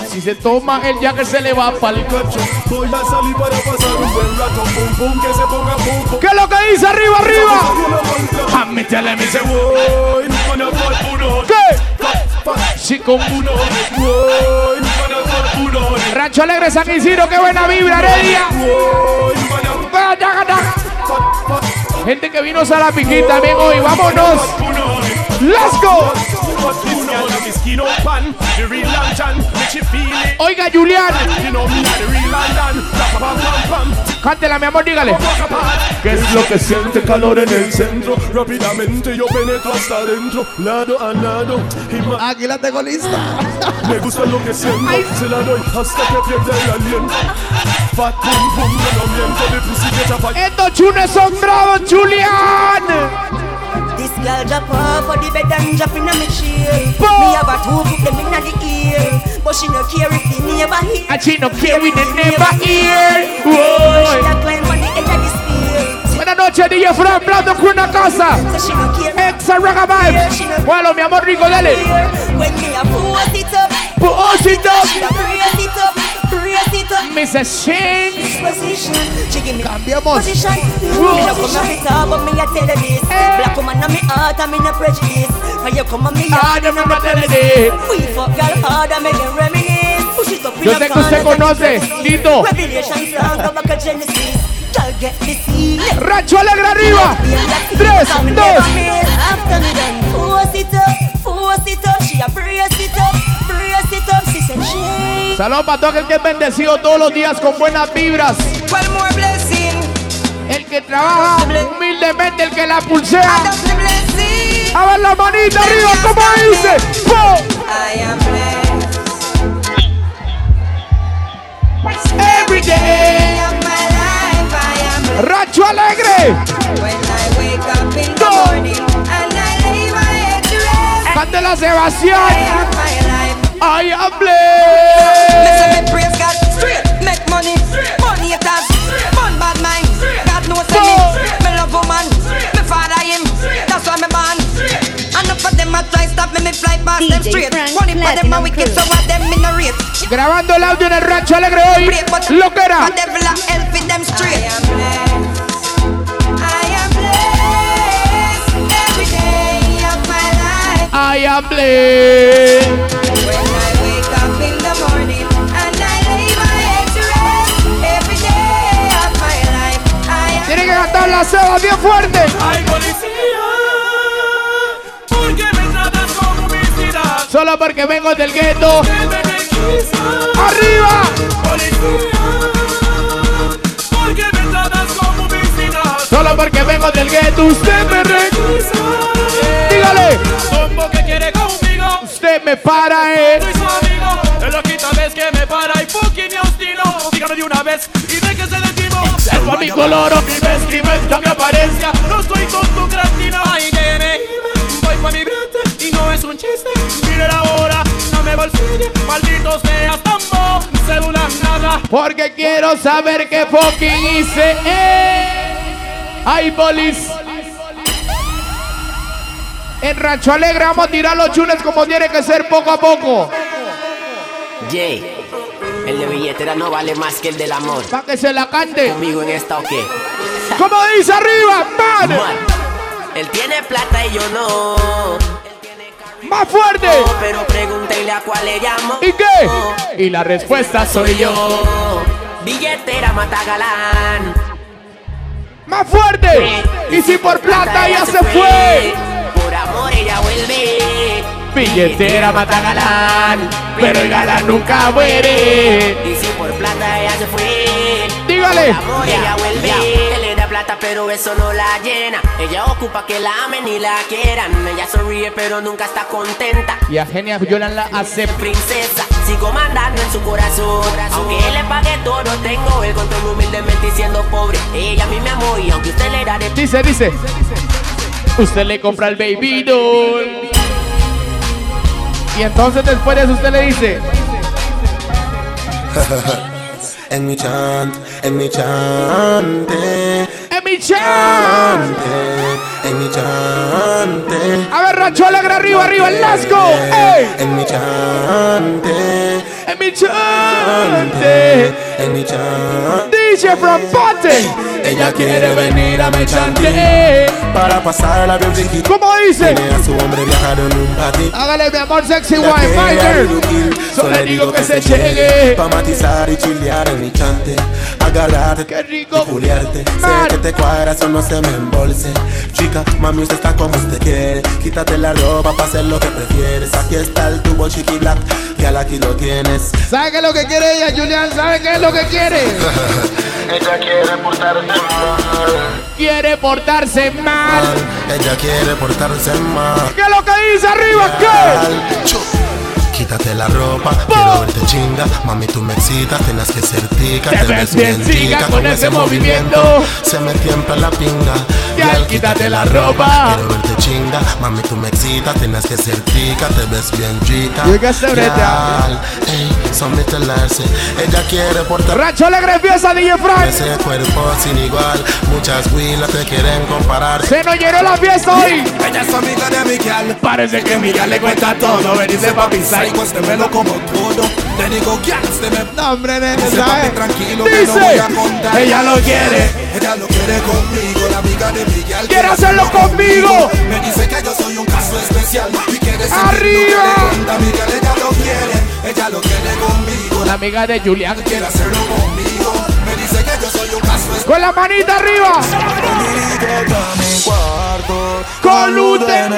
Si se toma el Jagger se le va pa'l coche. Voy a salir para pasar un buen rato que se ponga ¿Qué es lo que dice arriba, arriba? A mí te le. Sí, con uno Rancho Alegre, San Isidro, qué buena vibra, Heredia. Gente que vino a la piquita también hoy, vámonos. Let's go. Oiga, Julián. Cántela, mi amor, dígale. ¿Qué es lo que siente calor en el centro? Rápidamente yo penetro hasta adentro, lado a lado. Aquí la tengo lista. me gusta lo que siento, se la doy hasta que pierde el aliento. Fat pum pum, no lo miento, de pussy. Estos chunes son bravos, Julián. Girl drop off for the bed and drop in a chair. Me have a two put them inna the ear, but she no care if the neighbor hear. And she no care if the neighbor hear. She Whoa. a climb on the edge of the spear. Buenas noches, DJ Fran, Blando con una casa. So she no care. Exa Raga Vibes. Bueno, mi amor rico, dale. When me a it up, Put it up. she a brace it up, brace it up. Mrs. Shanks. Position, she give me Cambiamos. position. Me no come and talk, but me a tell her this. Black woman on me heart, and me no prejudice. And you come and me Ah, heart, no and me I'm mate de We fuck girl hard, and make them reminisce. Push it up in Yo a sé que usted corner, conoce, send it Lito. Revelation song, go back to Genesis. Girl, get the seed. Racho Alegre arriba. Tres, dos. After me done, force it up, force it up. She a brace it up, brace Saludos para todo aquel que es bendecido todos los días con buenas vibras. El que trabaja humildemente, el que la pulsea. A ver la manita arriba, como dice. ¡Po! I am blessed. Every day. Racho Alegre. When I wake up in the morning and I lay my head to rest. Cante la Sebastián. I am my life. I am Listen, blessed. me praise God straight, make money, money haters, fun bad mind. God knows me, me love woman, me father him, that's why me born. Enough of them a try stop me, me fly past them DJ straight. Frank Money for them a Platinum wicked, Crew. so what them in a rate. Grabando el audio en el Racho Alegre hoy. Break, but Lo que era. but devil a help with them straight. I am blessed. I am blessed every day of my life. I am blessed. La Seba bien fuerte. Ay, policía, ¿por qué me tratas como publicidad? Solo porque vengo del gueto. ¡Arriba! Policía, ¿por qué me tratas como publicidad? Solo porque vengo del gueto. Usted me re. Dígale. Combo que quiere conmigo, Usted me para, eh. soy su amigo. Es la quinta vez que me para y fucking Dígame de una vez y de que se le timo. Salva mi color. Mi vestimenta, mi apariencia, no estoy con tu creatina. Ay, dime, voy pa' mi brete y no es un chiste. Mire la hora, no me bolsille, maldito seas tambo, celular nada. Porque quiero saber qué fucking hice, eh. Ay, bolis. En Rancho Alegre vamos a tirar los chunes como tiene que ser poco a poco. Jay, el de billetera no vale más que el del amor. Para que se la cante. ¿Conmigo en esta o qué? Como dice arriba, man. Man, él tiene plata y yo no. Más fuerte. Pero pregúntenle a cuál le llamo. ¿Y qué? Y la respuesta soy yo. Billetera mata galán. Más fuerte. Y si por plata ya se fue. Por amor ella vuelve. Billetera mata galán. Pero el galán nunca muere. Y si por plata ella se fue. Dígale. Por amor ella vuelve. Él le da plata pero eso no la llena. Ella ocupa que la amen y la quieran. Ella sonríe pero nunca está contenta. Y a Genia Yolan la acepta. Princesa, sigo mandando en su corazón. Aunque él le pague todo, tengo el control humildemente siendo pobre. Ella a mí me amó y aunque usted le da de Dice, dice. Usted le compra el baby doll. Y entonces después de eso usted le dice. (laughs) en mi chant, en mi chante. En mi chant. En mi chante. A ver, Rancho Alegre arriba, arriba, go. Ey. En mi chante. En mi chante. En mi chante. DJ from. Ella quiere venir a mi chante. Para pasarla bien. ¿Cómo dice? Tiene a su hombre viajar en un patito. Hágale mi amor sexy que ella Fighter. Solo le digo que se llegue. Pa' matizar y chilear en mi chante Agarrarte, qué rico Juliarte, sé que te cuadra, eso no se me embolse Chica, mami, usted está como usted quiere Quítate la ropa pa' hacer lo que prefieres Aquí está el tubo chiqui black, y al aquí lo tienes ¿Sabe qué es lo que quiere ella, Julián? ¿Sabe qué es lo que quiere? (laughs) Ella quiere portarse mal Quiere portarse mal. Ella quiere portarse mal ¿Qué es lo que dice arriba? ¿Qué? Quítate la ropa, quiero verte chinga Mami, tú me excitas, tienes que ser tica Te ves bien chica con ese movimiento. Se me tiembla la pinga quítate la ropa. Quiero verte chinga Mami, tú me excitas, tienes que ser tica Te ves bien chica that. Yal, ey, someterse Ella quiere portar Rancho Alegre empieza DJ Frank. ese cuerpo sin igual Muchas huilas te quieren comparar Se nos llenó la fiesta hoy. Ella es amiga de Miguel. Parece que Miguel le cuenta todo. Venirse pa' pisar. Psycho, este me lo como todo. Te digo, ¿quién este me No, hombre, nene, Dice, ¿sabes? papi, tranquilo, que no Dice, voy a contar. ella lo quiere. Ella lo quiere conmigo, la amiga de Miguel. Quiere hacerlo conmigo. Me dice que yo soy un caso especial. Y quiere Arriba. Miguel, ella lo quiere. Ella lo quiere conmigo. La amiga de Julián. Quiere hacerlo conmigo. Con la manita arriba. Con luz de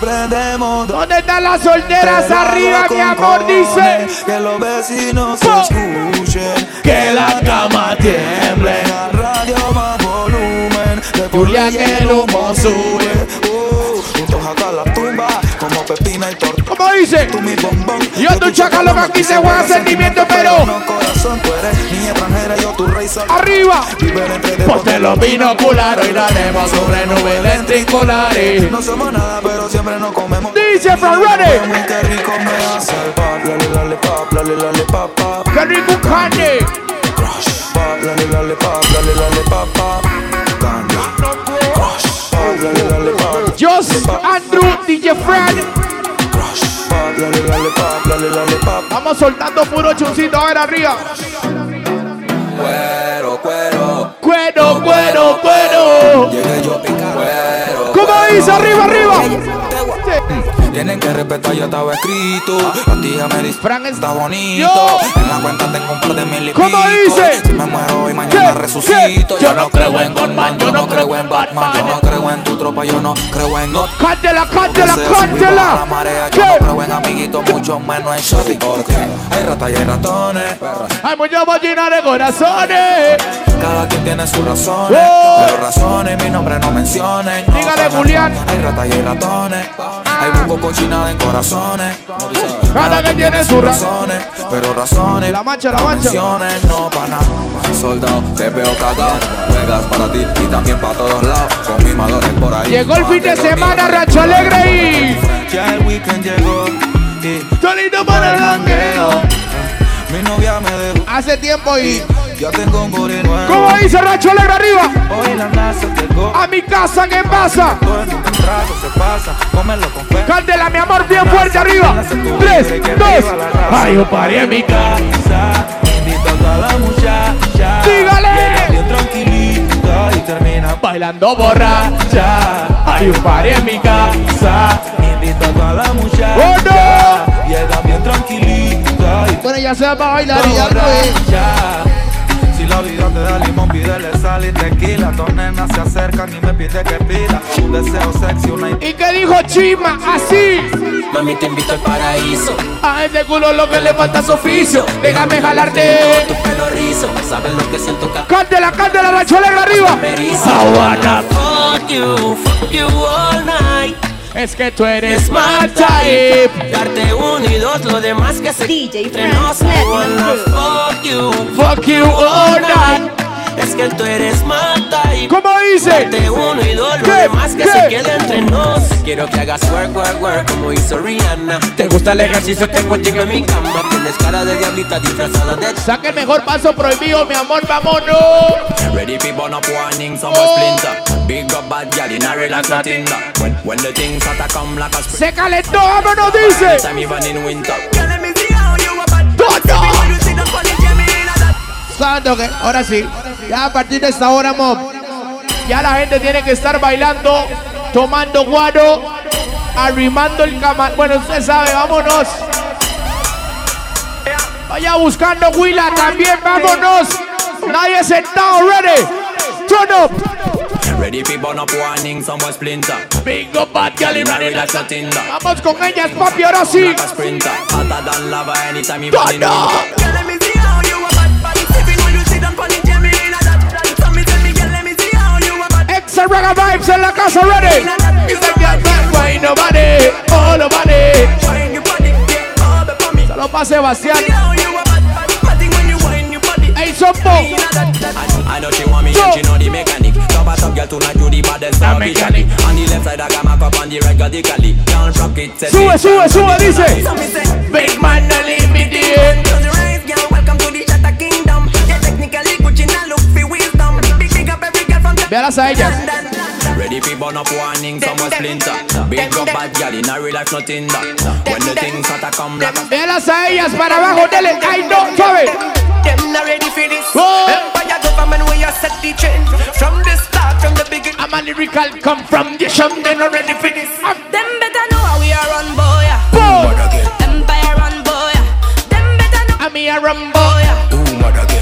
Prendemos ¿Dónde están las solteras arriba, mi amor? Dice. que los vecinos se escuchen, Que la cama tiemble. radio más volumen, que el humo sube. Uh, juntos la pepina y torta. ¿Cómo dice? Tú mi bombón, Yo tu chacalo que aquí se juega sentimiento, pero. no corazón, tú eres niña extranjera, yo tu rey sol. Arriba. Vive entre de Ponte los binoculares y daremos sobre nubes lentriculares. No somos nada, pero siempre nos comemos. Dice Fran Ready. Muy que rico me hace el pop, lale, lale, pop, lale, lale, pop, pop. Qué rico carne. Pop, lale, lale, pop, lale, lale, pop, pop. Candy. Crush. Pop, lale, lale, pop. Jos, Andrew, DJ Fran. Vamos soltando puro chuncito ahora arriba. Cuero, cuero. Cuero, cuero, cuero. Llegué yo. Cuero. ¿Cómo dice? Arriba, arriba. Tienen que respetar, ya estaba escrito. La tía me dice, Fran es- está bonito. Yo. En la cuenta tengo un par de mil y ¿Cómo dice? Si me muero hoy, mañana ¿Qué? resucito. ¿Qué? Yo no creo en Batman, yo no creo en Batman. Yo no creo en tu tropa, yo no creo en God. Cántela, cántela, bajo la cántela. marea, yo no creo en amiguitos, mucho menos en shorty. Porque hay ratas y hay ratones. Hay muchas ballinas de corazones. Cada quien tiene sus razones. Oh. Pero razones, mi nombre no mencionen. Dígale. Julián. Hay ratas y hay ratones. Hay buco cochinada en corazones. Cada que tiene su razón. razones. Pero razones. La mancha, la mancha. no para nada. Soldado, te veo cagado. Juegas para ti y también para todos lados. Con mimadores por ahí. Llegó el fin de semana, Rancho Alegre Ya el weekend llegó. Y y. Solito para el jangueo. mi novia me dejó. Hace tiempo y. Ya tengo un booty nuevo. ¿Cómo dice Rancho Alegre arriba? Hoy la NASA llegó. A mi casa, ¿qué pasa? Se pasa. Cómelo con fe. Cántela, mi amor, bien fuerte arriba. Tres, dos. Hay un party en mi casa. Invito a toda la muchacha. Dígale. Bien tranquilita y termina. Bailando borracha. Hay un party en mi casa. Invito a toda la muchacha. ¡Oh, no! Llega bien tranquilita y Bueno, ya se va para bailar ya. Si la vida te da limón, pídele sal y tequila. Dos nenas se acercan y me pide que pida un deseo sexy, una ¿Y qué dijo Chima? Así. Mami, te invito al paraíso. A este culo lo que le falta es oficio. Déjame jalarte. Tu pelo rizo, sabes lo que siento que Cántela, cántela, Rancho Alegre arriba. Sabana. Fuck you, fuck you all night. Es que tú eres my type. Darte uno y dos, lo demás que se DJ Frank Crew. fuck you, Fuck you all night. Es que tú eres my type. ¿Cómo dice? Darte uno y dos, lo ¿Qué? demás que ¿Qué? se quede entre nos. Quiero que hagas work, work, work, como hizo Rihanna. Te gusta el ejercicio, tengo contigo en mi cama. Tienes cara de diablita disfrazada de Saque el mejor paso prohibido, mi amor, vámonos. Ready burn up warning, some a splinter. Big up bad gal in a relax nothing that. When when the things start to come like a spring. Se calentó, vámonos, dice. Time even in winter. ¡Todo! Santo que, ahora sí. Ya a partir de esta hora, mob. ya la gente tiene que estar bailando, tomando guaro, arrimando el cama. Bueno, usted sabe, vámonos. Vaya buscando Willa también, vámonos. Nadie sentado, ready. Turn up. Ready burn up warning, somewhere splinter. Big up bad girl in Ready like a tinder. Vamos con ellas, papi, ahora sí. Like a sprinter. Hotter than lava anytime you bad. Extra reggae vibes en la casa, ready. Dice que al back, why nobody, oh nobody. Wine your body, yeah, all the for me. Solo pa' Sebastián. See how you a bad bad. Bad when you wine your body. Hey, Sompo. In a that that. I know she want me and she know the mechanic. Top a top girl tonight do the baddest The of the mechanic. jolly. On the left side I got my cup on the right got the cali. Can't rock it. set Sube, it, sube, can't sube, rock it dice. tonight. So me say, Big man, no leave me there. close your eyes, girl. Welcome to the Shatta Kingdom. Yeah, technically Gucci now look for wisdom. Big big up every girl from Véalas a ellas. Ready for burn up warning, somewhere splinter. Big up bad gal in a real life nothing that. When the things start to come like a Véalas a ellas para abajo, dele. Ay, no, suave. Them not ready for this. Oh. Empire government where you set the trend. From the start, from the beginning. I'm a lyrical come from the shum, they not ready for this. Them better know how we are run, boy. Boom. Empire run, boy. Them better know, I'm here, rumbo. boy.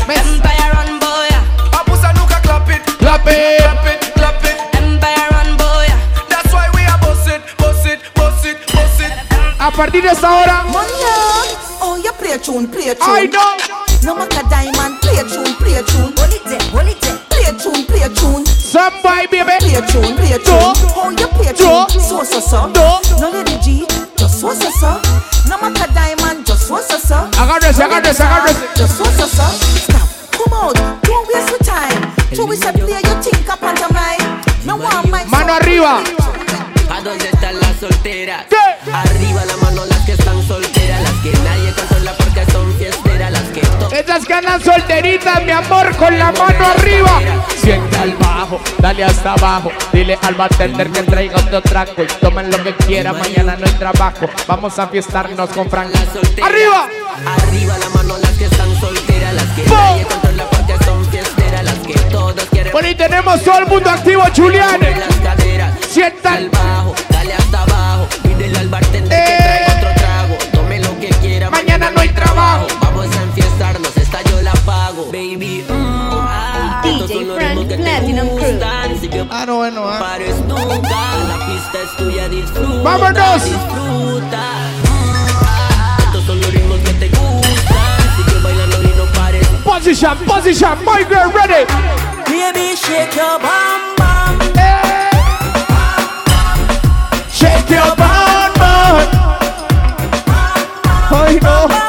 Empire run, boy. Abusa nuka clap it, Clap it. clap it, partir de esta hora. Oh, oh you play a tune, play a tune. I know. No matter diamond, play a tune, play a tune. Hold it there, hold it there. Play a tune, play a tune. Some boy, baby. Play a tune, play a tune. Oh, you play a Do. tune. So, so, so. Do. No lady G, just so, so, so. No matter diamond, just so, so, so. Agárrese, agárrese, agárrese. Just so, so, so. Stop. Come out. Don't waste your time. So we say play your think up on the mind. No one mind. Mano arriba. ¿A dónde están las solteras? Esas que andan solteritas, mi amor, con la mano arriba. Siente al bajo, dale hasta abajo. Dile al bartender que traiga otro trago. Y tomen lo que quieran, mañana no hay trabajo. Vamos a fiestarnos con Frank. ¡Arriba! Arriba la mano las que están solteras, las que nadie controla porque son fiesteras, las que todos quieren Bueno, y tenemos todo el mundo activo, Julián. Sienta Al bajo, dale hasta abajo. Pídele al bartender Eh. que traiga otro trago. Tome lo que quiera, Mañana no hay trabajo. Esta yo la pago. Baby, mm, ah, DJ Frank Platinum Crew. Ah, no, bueno, ah. pares nunca, la pista es tuya, disfruta. ¡Vámonos! Disfruta. Estos son los ritmos que te gustan. Si que bailando y no pares. Position, position, my girl, ready. Baby, shake your bum bum. Shake your bum, bum.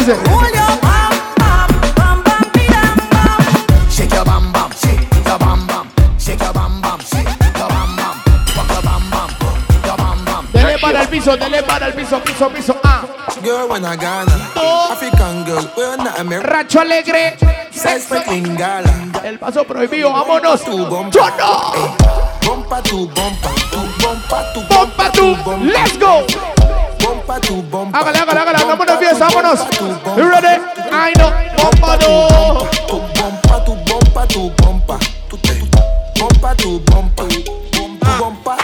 Agárrese, agárrese. Hold your bum bum. Bam bam bidam bam. Shake your bam bam, shake your bam bam, shake your bam bam, shake your bam bam, rock your bam bam, your bam bam. Dele para el piso, dele para el piso, piso, piso. Ah. Girl, when I Ghana, African girl, we're not American. Racho Alegre. Sex for Lingala. El paso prohibido, vámonos. Tu bomba. Yo no. Bomba tu bomba, tu bomba tu Bomba tú. Let's go. Bomba tu bomba. Hágale, hágale, hágale. Vámonos, fiesta, vámonos. Bomba tu bomba. You ready? I know. Bomba no. Tu bomba, tu bomba, tu bomba. Tu tu bomba, tu bomba. Tu bomba.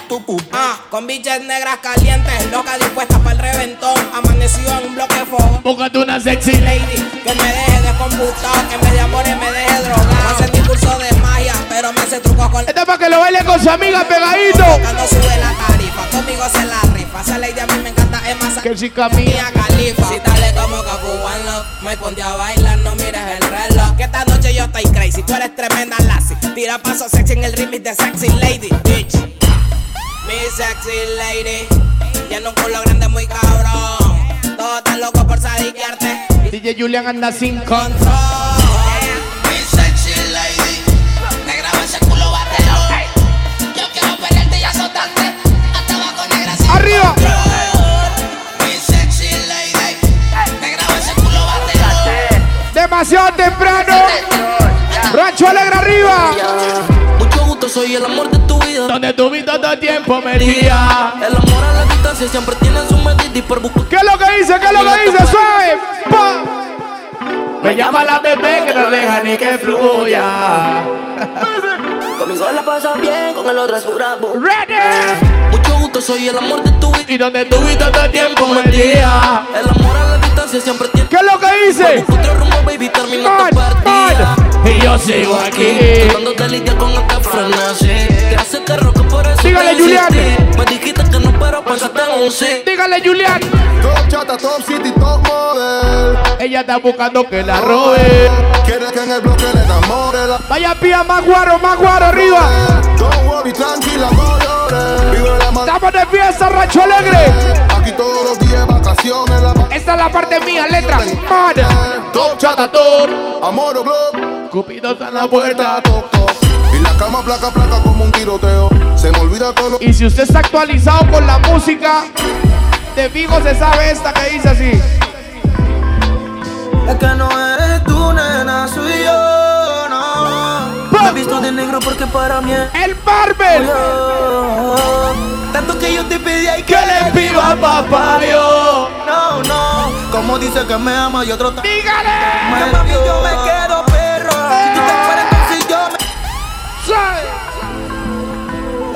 Ah, con bichas negras calientes, loca dispuesta para el reventón. Amanecido en un bloque de fuego. Búscate una sexy. Lady, que me deje de computado, que vez de amores me deje drogado. Hace ni curso de magia, pero me hace truco con Esta es para que lo baile con su amiga pegadito. Cuando sube la tarifa, conmigo se la rifa. Esa lady a mí me es más Que chica mía. Mía Califa. Si dale como Capu One Love, me ponte a bailar, no mires el reloj. Que esta noche yo estoy crazy, tú eres tremenda lassie. Tira paso sexy en el remix de Sexy Lady, bitch. Mi sexy lady, tiene un culo grande muy cabrón. Todos están locos por sadiquearte. DJ Julian anda sin con. Control. Mi sexy lady, me graba ese culo batero. Yo quiero pelearte y azotarte. Hasta abajo negra sin Arriba. Mi Demasiado temprano. Rancho Alegre arriba. Mucho gusto, soy el amor de tu vida. Donde tu vida todo el tiempo metía. El amor a la distancia siempre tiene su medida y por buscar ¿Qué es lo que dice? ¿Qué es lo que dice? Suave. Pa. Me llama la bebé que no deja ni que fluya. Conmigo la pasas bien, con el otro es bravo. Ready. Gusto, soy el amor de tu vida. Y donde tuviste todo el tiempo el día. El amor a la distancia siempre tiene. ¿Qué es lo que hice? Otro rumbo, baby, termina Man, tu partida. Y yo sigo aquí. Tratando de lidiar con esta frenesí. Te hace que roco por eso. Dígale. Julián. Me dijiste que no, pero pensaste en un sí. Dígale, Julián. Top chata, top city, top model. Ella está buscando que la robe. Quiere que en el bloque le enamore la Vaya pía, más guaro, más guaro arriba. Don't worry, tranquila, no Estamos de fiesta, Rancho Alegre. Aquí todos los días vacaciones. Esta es la parte mía, letra. Man. Top chata, top. Amor o blog. Cupido está en la puerta. Toc, toc. Y la cama placa, placa como un tiroteo. Se me olvida todo Y si usted está actualizado con la música de Vigo, se sabe esta que dice así. Para mí El Barber. yo. Tanto que yo te pedí y Que le pido a papá. No, no. Como dice que me ama y otro también. Dígale. Mami, yo me quedo perro. Si tú te fueras, entonces yo me.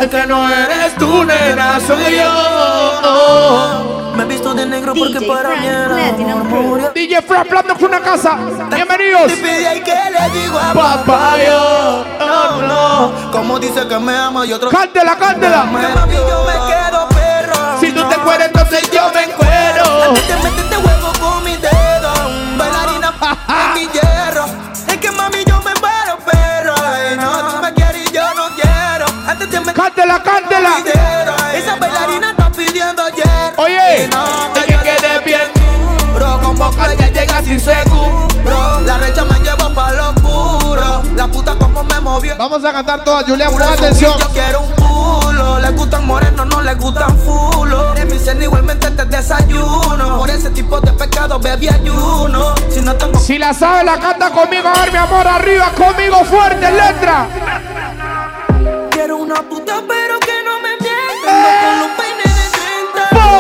Es que no eres tú, nena, soy yo. Me he visto de negro porque DJ para mí era amor. DJ Frank Platinum fue una casa. Bienvenidos. Y que le digo a Papá yo. No, no. Como dice que me ama y otro. Cántela, cántela. Mami, yo me quedo perro. Si tú te mueres, entonces yo me encuero. Antes te metiste huevo con mi dedo. Bailarina (laughs) en mi hierro. Es que mami, yo me muero, perro. Ay, no, tú me quieres y yo no quiero. Antes te metiste Cántela, cántela. Oye, de que quede bien. Bro, con boca ya llega sin seguro. La recha me lleva pa' lo oscuro. La puta como me movió. Vamos a cantar todas, Julián, pon atención. Yo quiero un culo. Le gustan morenos, no le gustan fulo. En mi cena igualmente te desayuno. Por ese tipo de pecado bebí ayuno. Si no tengo Si la sabe, la canta conmigo. A ver, mi amor, arriba, conmigo fuerte, letra. Quiero una puta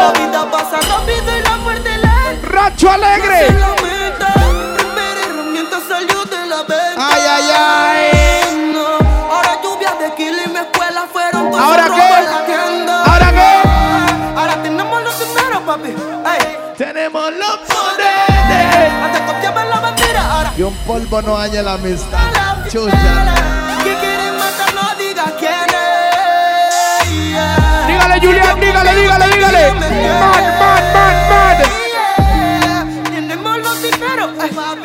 La vida pasa rápido y la muerte lenta Rancho Alegre. Primera herramienta salió de la venta Ay, ay, ay. Ahora lluvias de kilo y mi escuela fueron todos ¿Ahora qué? ¿Ahora qué? Ahora tenemos los dineros, papi Tenemos los poderes. Antes copiaban la bandera Ahora Y un polvo no haya la amistad. Chucha. Dígale, Julián, dígale, dígale, dígale. Man, man, man, man. Tenemos los dineros,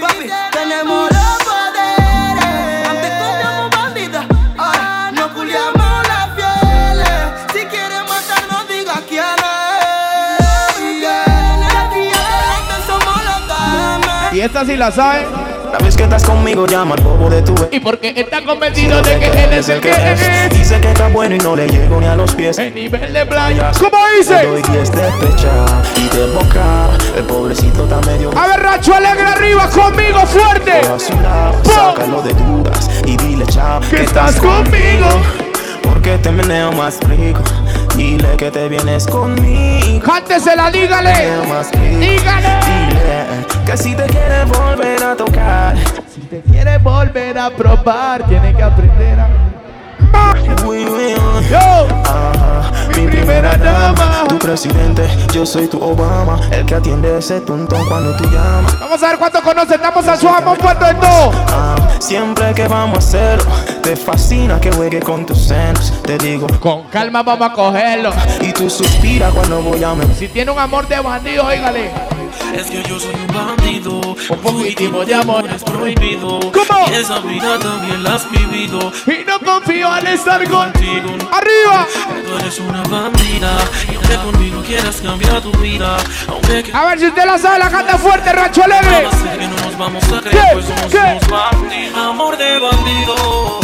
papi, tenemos los poderes. Antes comíamos bandidas, ahora no culiamos las fieles. Si quiere matar, no diga quién es. Y esta sí la sabe. Vez que estás conmigo, llama al bobo de tu Y porque está convencido de que él es el que es. Dice que está bueno y no le llego ni a los pies. El nivel de playa. ¿Cómo dice? doy 10 de pecha y de boca. El pobrecito está medio. A ver, Rancho Alegre arriba, conmigo fuerte. sácalo de dudas y dile chao Que estás conmigo. Porque te meneo más rico. Dile que te vienes conmigo. Cántesela, dígale. Dígale. Dile que si te quieres volver a tocar. Si te quieres volver a probar, tiene que aprender a. Uy, uy, uy. Yo, Ajá, mi primera dama, tu presidente, yo soy tu Obama, el que atiende ese tontón cuando tú llamas. vamos a ver cuánto conocen. Estamos a su puesto en todo. Ah, siempre que vamos a hacerlo, te fascina que juegue con tus senos. Te digo, Con calma vamos a cogerlo. y tú suspiras cuando voy a me. Si tiene un amor de bandido, oígale. Es que yo soy un bandido, Un fugitivo de amor. es prohibido. ¿Cómo? Y esa vida también la has vivido. Y no confío al estar con. Contigo, Arriba. tú eres una bandida. Y aunque conmigo quieras cambiar tu vida, aunque que A ver si usted la sabe, la canta fuerte, Rancho Alegre. que no nos vamos a creer, pues somos unos bandidos. Amor de bandido,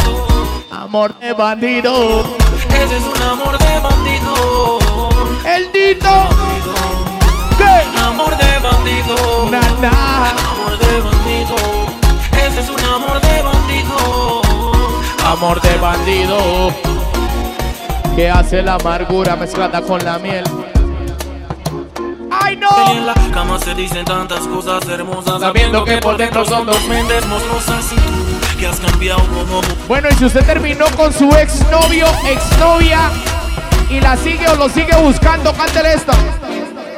Amor de bandido. ese es un amor de bandido. El Dito. Amor de bandido. Na, na. Amor de bandido. Ese es un amor de bandido. Amor de bandido. Que hace la amargura mezclada con la miel. Ay, no. En la cama se dicen tantas cosas hermosas. Sabiendo que por dentro son dos mentes monstruosas y tú que has cambiado como Bueno, y si usted terminó con su exnovio, exnovia y la sigue o lo sigue buscando, cántele esta.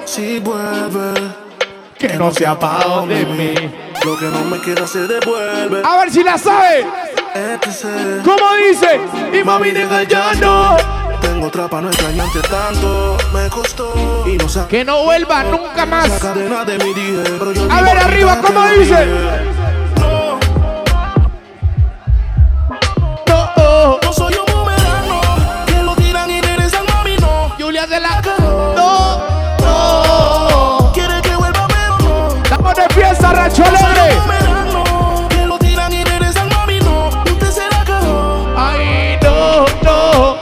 Si vuelve, que no se apaga de mí. Lo que no me queda se devuelve. A ver si la sabe. ¿Cómo dice? Y mami, deja ya no. Tengo otra pa' no extrañarte tanto. Me costó y no sé. Que no vuelva nunca más. De mi dije, yo A ver, arriba, ¿cómo no dice? dije. No, oh. No soy un Ay, no, no.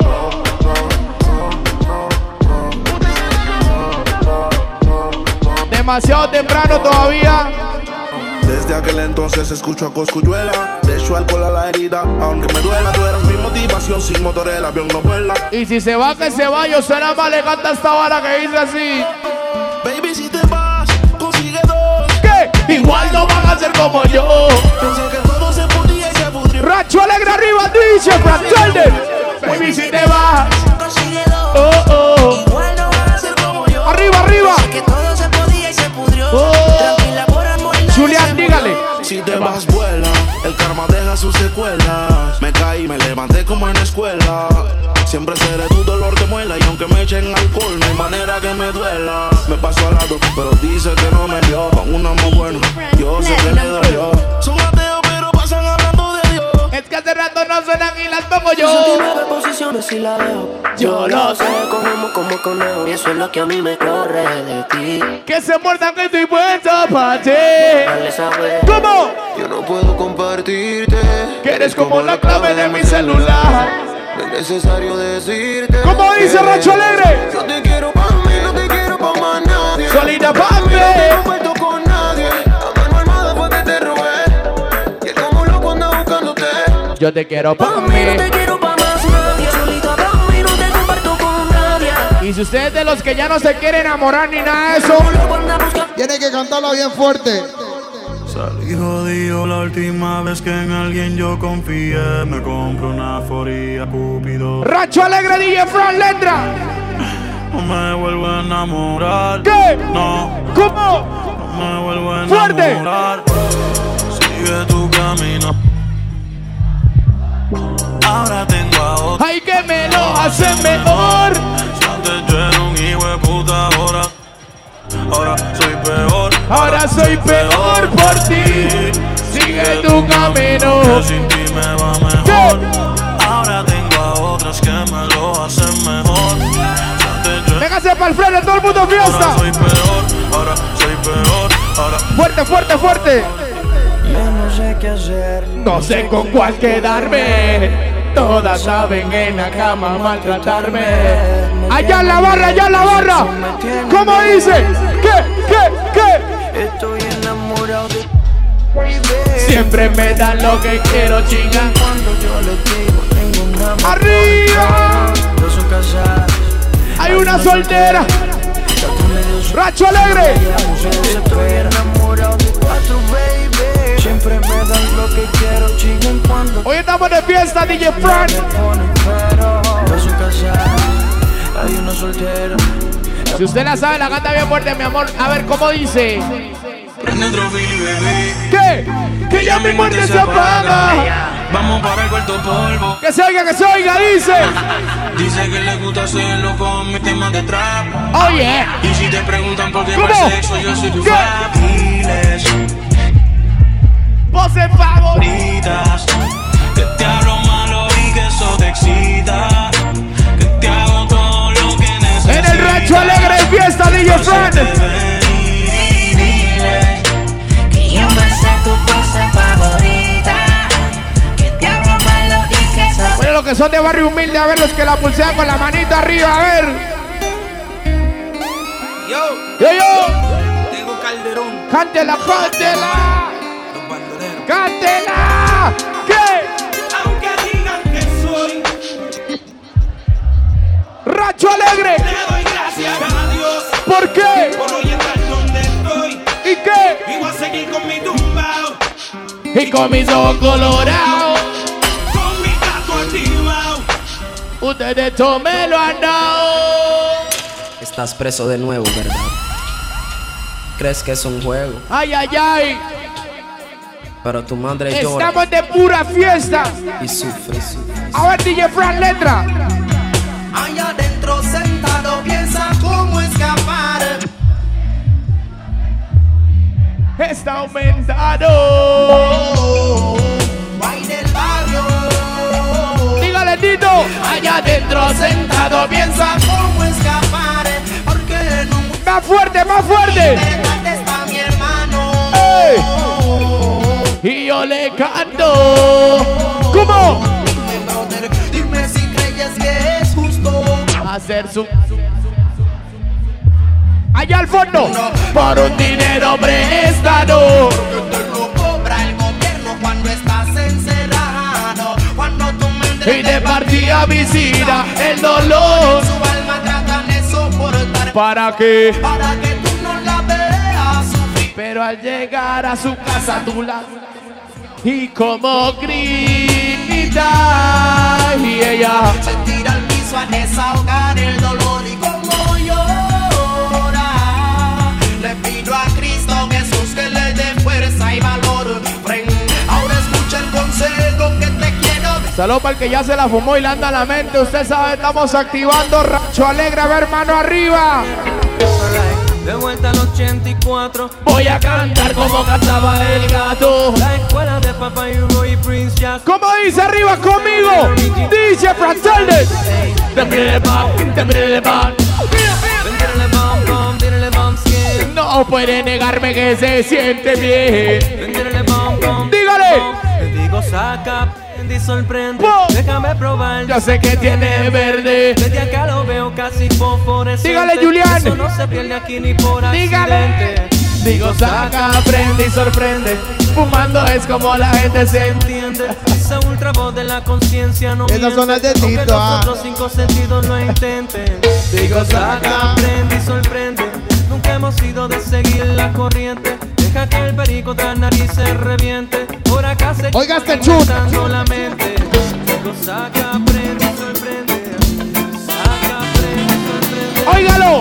Demasiado temprano todavía. Desde aquel entonces escucho a Coscuyuela. De hecho alcohol a la herida, aunque me duela. Tú eras mi motivación, sin motor el avión no vuela. Y si se va, que se vaya. Suena mal, le canta esta vara que dice así. Baby, si Igual no van a ser como yo. Pensé que todo se podía y se pudrió. Racho Alegre arriba, dice Frank Turner. Baby, si te vas. Oh, oh. Igual no van a ser como yo. Arriba, arriba. Pensé que todo se podía y se pudrió. Oh. Tranquila por amor. Julián, dígale. Si te vas, vuela. El karma deja sus secuelas. Me caí, me levanté como en escuela. Siempre seré tu dolor de muela. Y aunque me echen alcohol, no hay manera que me duela. Me paso al lado, pero dice que no me dio. Con un amor bueno, yo sé que le dolió. Son ateos, pero pasan hablando de Dios. Es que hace rato no suenan y las pongo Yo yo. nueve posiciones y la dejo. Yo lo sé. Cogemos como conejo. Y eso es lo que a mí me corre de ti. Que se muerdan que estoy puesto para ti. ¿Cómo? Yo no puedo compartirte. Que eres como la clave de mi celular. No es necesario decirte. ¿Cómo dice Racho Alegre? Yo te quiero pa' mí, no te quiero pa' más nadie. Solita pa' mí. No te comparto con nadie. A mano armada fue que te robé. Y es como loco anda buscándote. Yo te quiero Pa' para mí no te quiero pa' más nadie. Solita pa' mí, no te comparto con nadie. Y si usted es de los que ya no se quiere enamorar ni nada de eso, Como. Tiene que cantarla bien fuerte. Salí jodido la última vez que en alguien yo confié. Me compro una foría, Cupido. Racho Alegre DJ Fran Letra. No me vuelvo a enamorar. ¿Qué? No, ¿Cómo? no me vuelvo a Fuerte. enamorar. Sigue tu camino. Ahora tengo a otro. Ay, que me lo hace mejor. Si antes yo era un hijo de puta, ahora. Ahora soy peor. Ahora soy peor por ti. Sigue tu camino. Que sin ti me va mejor. Ahora tengo a otras que me lo hacen mejor. Véngase para el frente, todo el mundo Ahora fiesta. soy peor, ahora soy peor, ahora Fuerte, fuerte, fuerte. Ya no sé. No con cuál quedarme. Todas saben en la cama maltratarme. Allá en la barra, allá en la barra. ¿Cómo dice? ¿Qué? ¿Qué? ¿Qué? Estoy enamorado de Siempre me dan lo que quiero, chinga. cuando yo le digo tengo una ¡Arriba! Dos son casadas. Hay una soltera. Racho Alegre. Lo que quiero, cuando Hoy estamos de fiesta, DJ Fran. me ponen pero. Dos son casadas. Hay una soltera. Si usted la sabe, la canta bien fuerte, mi amor. A ver, ¿cómo dice? Prende otro fili, bebé. ¿Qué? Que ya mi muerte se apaga. Vamos para el cuarto polvo. Que se oiga, que se oiga, dice. Dice que le gusta hacerlo con mi tema de trap. Oye. Y si te preguntan por qué ¿Cómo? más sexo, yo soy tu. Fab. Diles, Pose favor. gritas, que te hablo malo y que eso te excita. Que te hago todo lo que necesitas. En el rancho alegre de fiesta, DJ Fran. Que yo me sé tu pose favorita. Que te hago malo y que eso Bueno, los que son de barrio humilde, a ver los que la pulsean con la manita arriba, a ver. Yo, Yo, yo. tengo Calderón, Cántela, cántela cántela. ¿Qué? Aunque digan que soy Racho Alegre. Le doy gracias a Dios. ¿Por qué? Por hoy estar donde estoy. ¿Y qué? Vivo a seguir con mi tumbao. Y con mis ojos colorados. Con mi gato activado. Ustedes todo me lo han. Estás preso de nuevo, ¿verdad? ¿Crees que es un juego? ¡Ay, ay, ay! Pero tu madre llora Estamos de pura fiesta. y sufre, sufre. A ver, DJ Fran, letra. Allá adentro sentado piensa cómo escapar. Está aumentado. Del barrio. Dígale, Tito. Allá adentro sentado piensa. cómo escapar. Porque no Más fuerte, más fuerte. está mi hermano. Y yo le canto. ¿Cómo? Dime, si creyes que es justo. Hacer su. Allá al fondo. Por un dinero prestado. Cobra el gobierno cuando estás encerrado. Cuando mente Y de partida visita el dolor. su alma tratan de soportar. ¿Para qué? Para que Pero al llegar a su casa tú la y como grita y ella Se tira al piso a desahogar el dolor y como llora. Le pido a Cristo Jesús que le dé fuerza y valor. Ahora escucha el consejo que te quiero dar. Salud para el que ya se la fumó y le anda a la mente. Usted sabe, estamos activando Rancho Alegre. A ver, mano arriba. De vuelta al 84. Voy a cantar como cantaba el gato. La escuela de Papá y Hugo y Prince Jazz. ¿Cómo dice arriba conmigo? Dice skin. No puede negarme que se siente bien. Dígale. Te digo saca, y sorprende. Déjame probar. Yo sé que tiene verde. Desde acá lo veo casi fosforescente. Dígale, Julián. Eso no se pierde aquí ni por Dígale. accidente. Digo, saca, aprende y sorprende. Fumando es como la gente se entiende. (laughs) Esa ultra voz de la conciencia no Esas son las de Tito, los ah. otros cinco sentidos lo intenten. Digo, saca, aprende y sorprende. Nunca hemos sido de seguir la corriente. Deja que el perico tras nariz se reviente. Por acá se Oiga este queda chut. la mente. Digo, saca, aprende y sorprende. Saca, aprende sorprende. ¡Óigalo!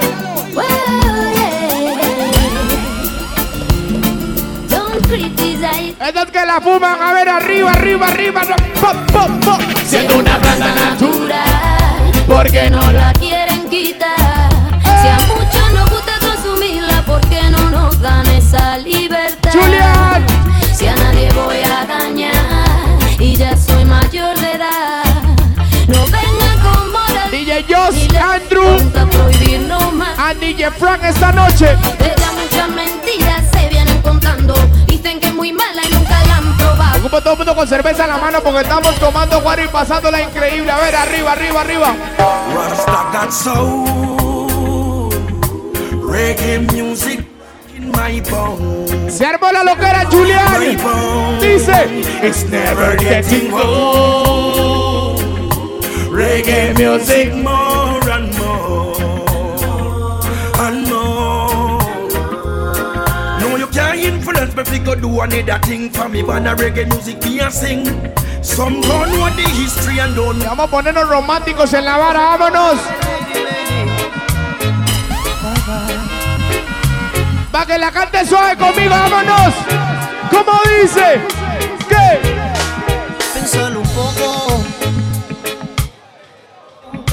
Don't criticize. Estos que la fuman, a ver, arriba, arriba, arriba. no, pop, pop, pop. Siendo una planta natural. Porque no la quieren quitar. Si dan esa libertad? Julián. Si a nadie voy a dañar y ya soy mayor de edad, no vengan con moral. DJ Joss, Andrew. más. A DJ Frank esta noche. Ella muchas mentiras se vienen contando. Dicen que es muy mala y nunca la han probado. Ocupa todo el mundo con cerveza en la mano porque estamos tomando guaro y pasándola increíble. A ver, arriba, arriba, arriba. Rasta got soul, reggae music my bones. Se armó la loquera, Julián. Dice, It's never getting old. reggae music. more and more and more. No, you can't influence me you do another thing for me. But the reggae music me a sing. Some don't know the history and don't. Vamos a ponernos románticos en la vara, vámonos. Va que la cante suave conmigo, vámonos. ¿Cómo dice? ¿Qué? Pensalo un poco.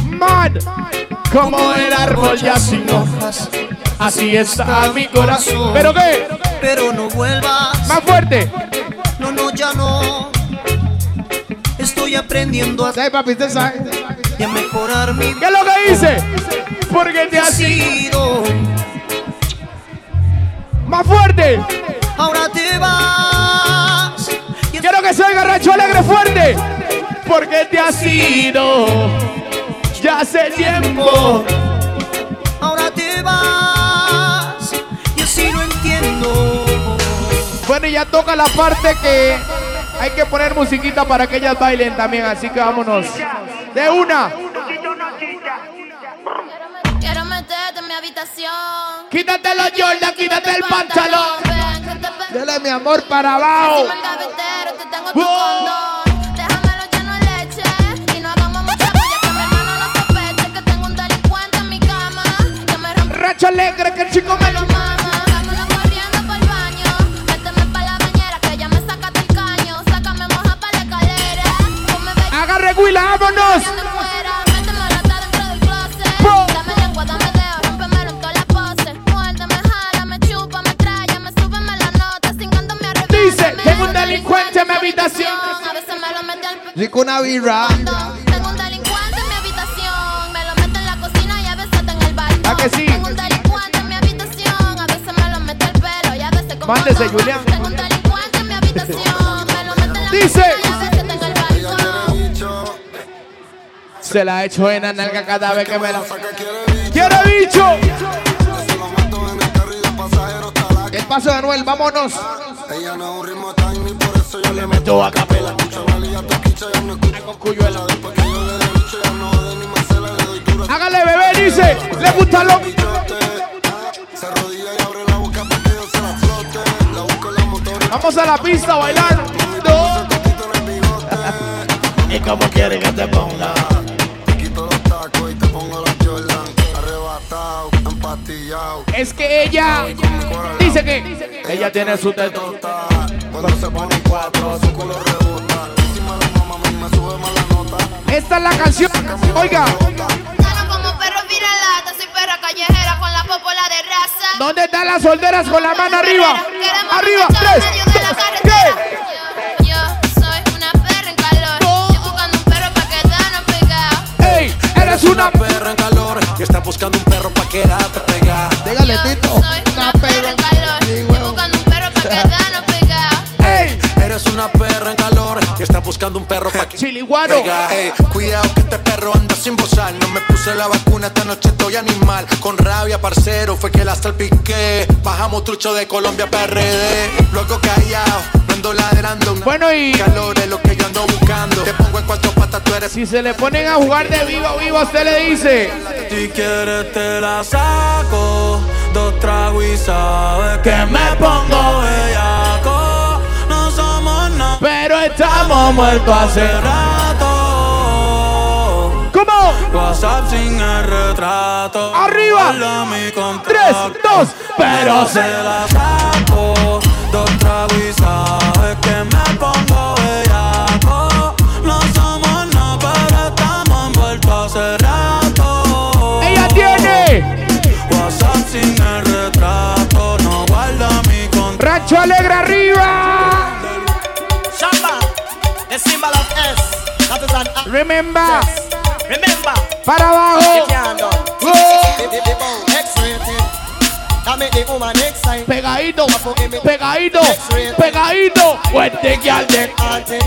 Man, como el árbol ya sin hojas. Así está mi corazón. ¿Pero qué? Pero no vuelvas. Más fuerte. No, no, ya no. Estoy aprendiendo a, Sí, papi, usted sabe. y a mejorar mi ¿Qué es lo que dice? Porque te has sido. Más fuerte. Ahora te vas. Quiero que se oiga Rancho Alegre fuerte. Porque te has ido. Ya hace tiempo. ahora te vas. Y así lo entiendo. Bueno, y ya toca la parte que hay que poner musiquita para que ellas bailen también. Así que vámonos. De una. Habitación. Quítate los Jordan, quítate el pantalón. Dale mi amor para abajo. encima el tengo tu condón. Rompe Racha alegre que el chico me lo mama. Rico una birra. Tengo un delincuente en mi habitación. Me lo mete en la cocina y a veces está en el balcón. ¿A que sí? Tengo un delincuente en mi habitación. A veces me lo mete el pelo y a veces como Mándese. Julián. Tengo un delincuente en mi habitación. Me lo mete en la Dice. cocina y a veces está en el balcón. Se la echo en la nalga cada vez que me la ¡Quiere bicho! El paso de Anuel, vámonos. Ella no es un ritmo por eso yo le meto a capela. Valía toquicha, ya no escucho con cuyuela. Después que yo le dé bicho, ya no jode ni me cela, le doy duro. Hágale, bebé, dice. Le gusta lo. Se arrodilla y abre la boca para que yo se la flote. La busco en la motor. Vamos a la pista a bailar. ¿Y cómo quiere que te ponga? Te quito los tacos y te pongo. Arrebatado, empastillado. Es que ella dice que ella tiene su teto. Cuando se pone cuatro, su culo rebota. Encima la mamá a mí me sube más la nota. Esta es la canción. Oiga, Ando como perro viralata, soy perra callejera con la popola de raza. ¿dónde están las solteras con la mano arriba? Queremos Arriba, tres, dos. Yo, yo soy una perra en calor. Yo buscando un perro pa' quedarnos pegados. ¡Ey! Eres una perra en calor y está buscando un perro pa' quedarte pegada. Dígale, Tito. Buscando un perro pa' que (laughs) Chiliguano. Pega, ey, cuidado que este perro anda sin bozar. No me puse la vacuna, esta noche estoy animal. Con rabia, parcero, fue que la salpiqué. Bajamos trucho de Colombia PRD. Luego callado, no ando ladrando. Bueno, y calor es lo que yo ando buscando. Te pongo en cuatro patas, tú eres. si se le ponen a jugar de vivo a vivo, usted le dice. Si quieres te la saco, dos tragos y sabes que me pongo bellaco. Pero estamos muertos hace rato. ¿Cómo? WhatsApp sin el retrato. Arriba. Tres, dos, pero se la saco, dos tragos que me pongo bellaco. No somos nada, pero estamos envueltos hace rato. ¡Ella tiene! WhatsApp sin el retrato, no guarda mi contacto. ¡Rancho Alegre arriba! The symbol of S. That is an A. Remember. Remember. Para abajo. You Pegadito, pegadito, pegadito. De.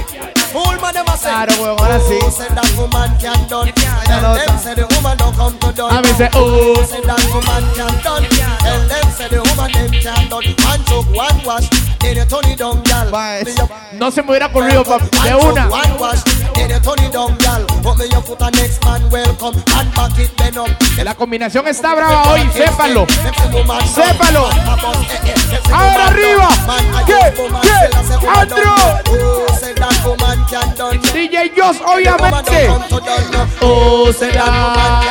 Fool man them a say. Claro, weón, ahora sí. Say that woman can done. Tell them say the woman don't come to done. A mí se- oh. Say that woman can done. Tell them say the woman them can done. One took one wash, then you turn it down, gal. Me up No se me hubiera ocurrido pa- de una. One wash, then you turn it down, gal. Put me your foot and next man welcome. And back it then up. La combinación está brava hoy, sépanlo. Sépalo. Ahora arriba. ¿Qué? ¿Qué? Andro. DJ Joss, obviamente. Oh, será.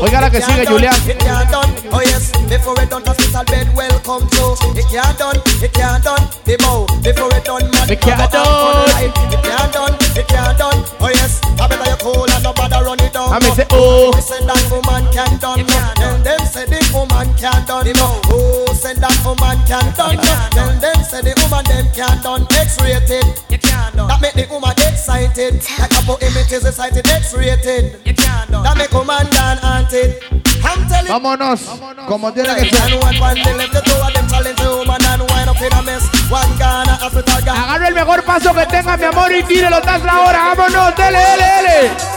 Oiga la que sigue, Julián. It can't done. Oh yes, before it done, hospital bed welcome to. It can't done. It can't done. The bow. Before it done, man. It can't done. It can't done. It can't done. Oh yes, I better you cool and nobody run it down. I mean, say, oh. Me say that woman can done. Tell them say the woman can done. Oh, say that woman can done. Tell them say the woman them can done. X-rated. That make the woman excited. Like a poem it is excited. X-rated. That make woman done haunted. I'm telling Vámonos. Como tiene que ser. and one one they left the two of them challenge woman and wind up in a mess. One Ghana hospital guy. Agarra el mejor paso que tenga, mi amor, y tírelo tras la hora. Vámonos, dele, dele, dele.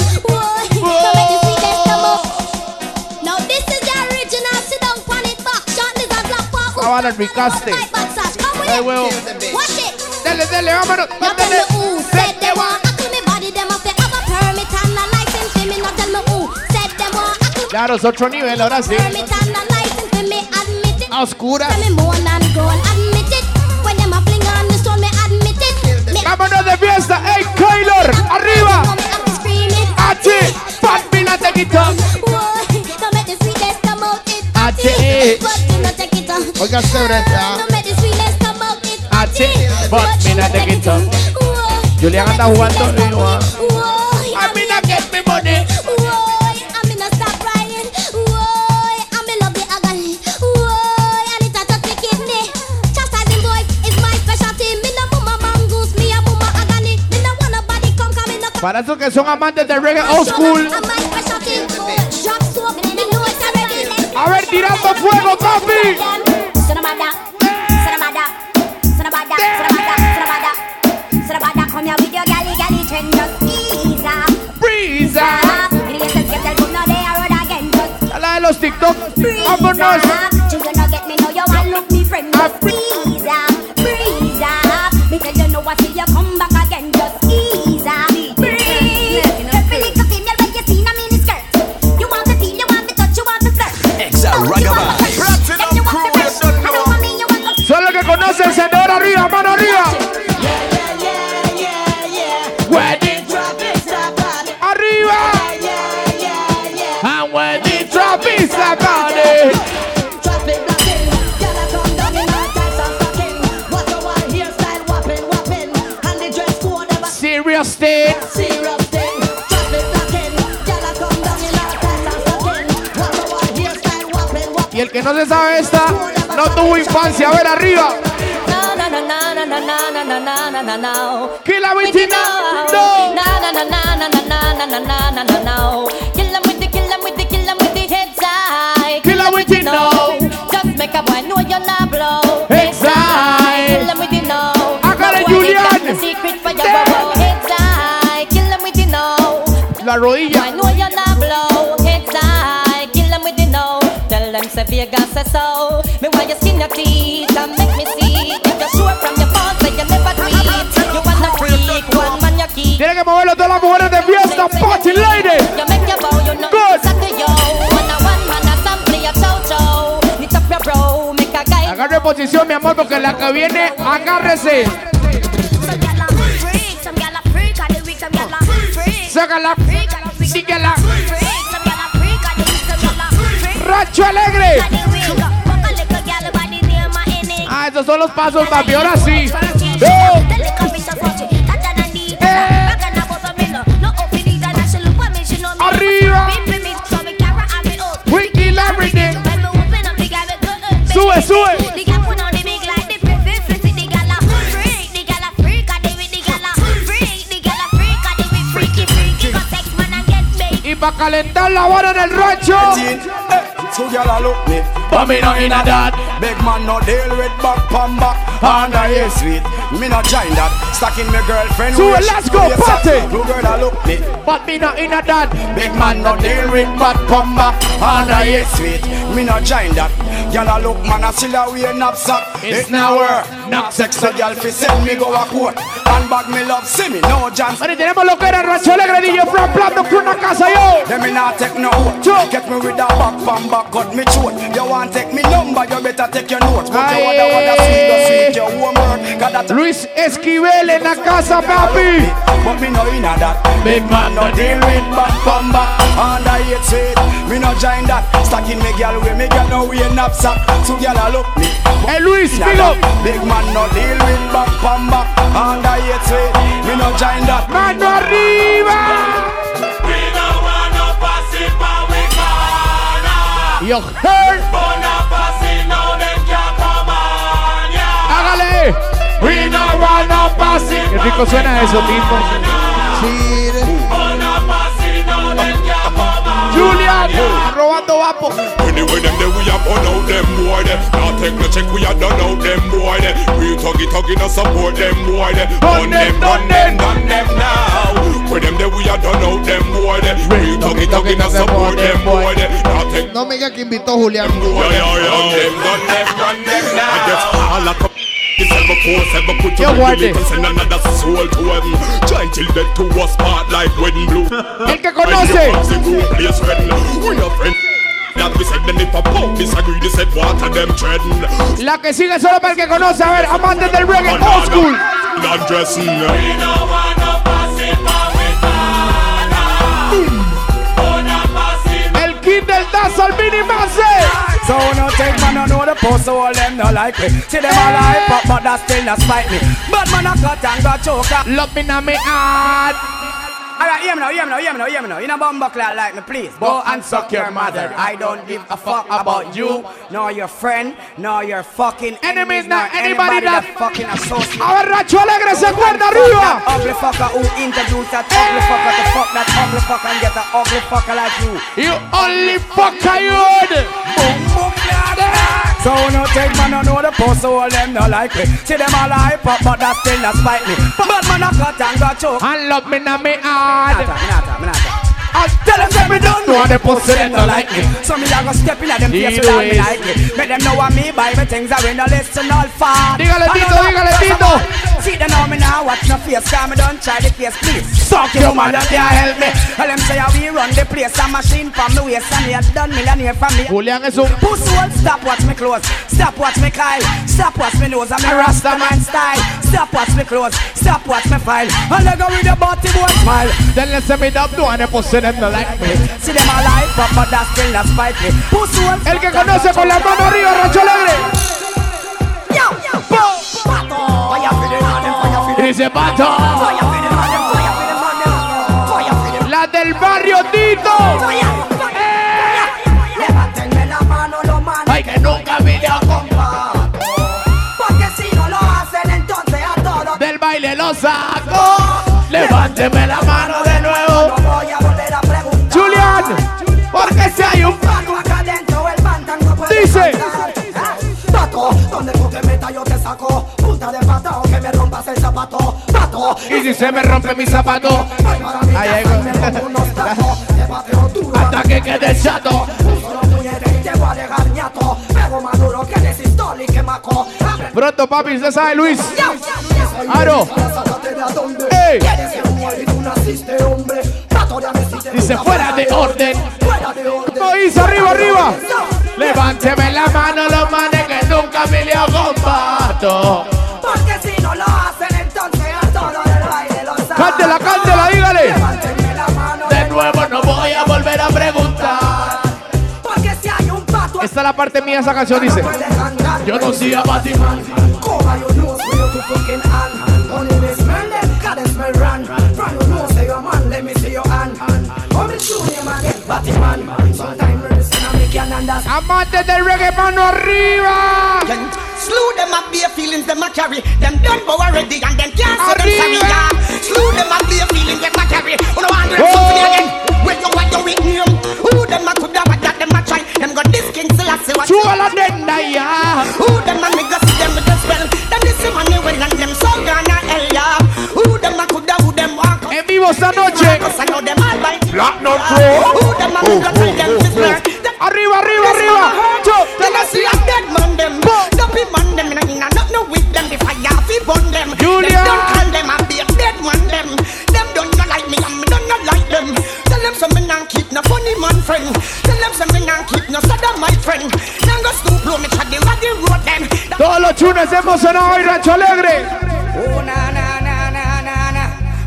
van al recaste. Hey, huevo. Vámonos. Claro, es otro nivel, ahora sí. A. Vámonos de fiesta, hey arriba. H, pat, te. H, eh. Oiga Brenda. Ah, ah, que But anda jugando. I. Para esos que son amantes del reggae old school, A ver, tirando fuego, papi. Brisa. La de no se sabe esta, no tuvo infancia. A ver, arriba. Que la vecina no. Kill a with it now. Just make a boy know you're Kill him with it now. A Julian. Secret for your bobo. Exile. Kill him with it now. La rodilla. Them say Vegas say so. Me why you skin your teeth and make me see. If you're sure from your phone say you never tweet. You wanna freak one man you keep. Tiene que moverlo todas las mujeres de fiesta. Party lady. You make your bow, you know Good. it's up to you. One a one man a sample your chow chow. Knit up your bro, make a guy. Agarre posición, mi amor, porque la que viene, agárrese borracho alegre. Ah, esos son los pasos, papi. Ahora sí. ¡Eh! Arriba. Sube, sube. para calentar la vara en el rancho. So gyal a look me. But me not in a that. Big man no deal with back pan back. Under here sweet. Me not join that. Stacking me girlfriend So let's go, party. No girl a look me. But me not in a that. Big man no deal with bad pumba Under here sweet. Me not join that. Gyal a look man a still a wear knapsack. It's now work. Knock sex a gyal fi send me go a court Handbag me love see me no chance Bueno, tenemos lo que era Rancho Alegre, DJ Fran Plando, con una casa yo. Them me not take no hold Get me with a back pan back cut me throat. You want take me number you better take your notes. But you wanna wanna go sweet your homework Luis Esquivel en la casa, papi. But me no inna that. Big man no deal with bad pamba Under eight sweet Me no join that. Stacking me girl with me girl no wear knapsack. So girl a look me. Hey Luis, Inna big up. Big man no deal with bad pamba Under hate we join Mano arriba want no we can't. Hágale. We no want no rico suena eso mismo can't Julian. Robando vapo. Anyway, them there we a burn out them boy them. Now take no check, we a done out them boy them. We tuggy tuggy no support them boy them. Run them, run them, run them now. With them there we are done out them boy them. Real talkie talkie not support them boy them. Now take No me diga que invitó Julián. Yo, yo, yo. Them done them, done them now. I just all a cup. Ever force, ever put your guarde. limits and another soul to heaven. Giant till death to us part like wedding blue. El que conoce. We are friends. That we said then if a pump disagree, they said water them treading. La que sigue solo para el que conoce. A ver, amantes del reggae old school. Not dressing. El kid del Dazo al mini Massive. So no take man, no know the post, so all them no like me. See them all hype up, but that still not spite me. But man, I cut and got choker. Love me now me heart. Alright, hear me now, hear me now, hear me now, hear me now. You know bumbo clock like me, please. Go and suck your mother. I don't give a fuck about you, nor your friend, nor your fucking enemies, nor anybody that fucking associates. A ver, Racho Alegre se acuerda arriba. Ugly fucker who introduced that ugly fucker to fuck that ugly fucker and get an ugly fucker like you. You only fucker you So no take man, no know the post, so all them no like me. See them all hype up, but that still not spite me. But man, I cut and got choke. I love me now me heart. Minata, minata, minata. I tell them say me don't know the pussy them no like me. So me a go step in at them face without me like me. Make them know what me buy me things are in the listen all far. Dígale, Tito, dígale, Tito. See them know me now watch no face, cause me don't try the case, please. Suck your mother, they help me. Tell them say how we run the place, a machine from the waist and have done millionaire from me. Julián es un Pussy won't stop watch me close, stop watch me Kyle, stop watch me nose and me Rasta man style. Stop watch me close, stop watch me file. And they go with the body boy smile. Then let's say me dub do and pussy them no like me. See them all hype up, but that still not spite me. Pussy won't El que conoce con la mano arriba, Racho Alegre. Yo, yo, yo. Pato. Fire for the man, them fire for the Dice Pato. Fire for the man, them fire for the man, them. Fire for the La del barrio Tito. Levántenme la mano los manos Ay, que nunca. Porque si no lo hacen, entonces a todos Del baile lo saco. Levánteme la mano de nuevo. Porque si hay un Pato acá adentro, el pantan no puede Dice. Pato, donde tú te metas yo te saco. Punta de pato, que me rompas el zapato. Pato, Y si se me rompe mi zapato, Ay, ay, hasta que quede chato. Pronto, papi, usted sabe, Luis. Aro. Ey. Dice fuera de orden. No hizo arriba, arriba. Levánteme la mano los manes que nunca me le combato. Porque si no lo hacen, entonces a todo el baile lo saben. Cántela, cántela, dígale. Levántenme la mano, De nuevo no voy a volver a preguntar. porque si hay un pato, Esta es la parte mía de esa canción, dice. Yo no soy a Batman. Only God run. Say your man, let me see your junior man, Batman. Sometimes me listen and me can understand. Amantes del reggae, mano arriba. Slew them up bare feelings them a carry. Them done go already and them can't say them sorry. Yeah. Slew them up bare feelings them a carry. Who no want them Oh. something again? When you want you with him. Who them a coulda what that them a try? Them got this king Selassie what? Chupa la tenda ya. Who them a nigga see them with the spell? Them this money well and them so gonna hell yeah vivos anoche. Platinum Pro. Arriba, arriba, arriba. Julia. Todos los chunes hemos sonado hoy Rancho Alegre. Una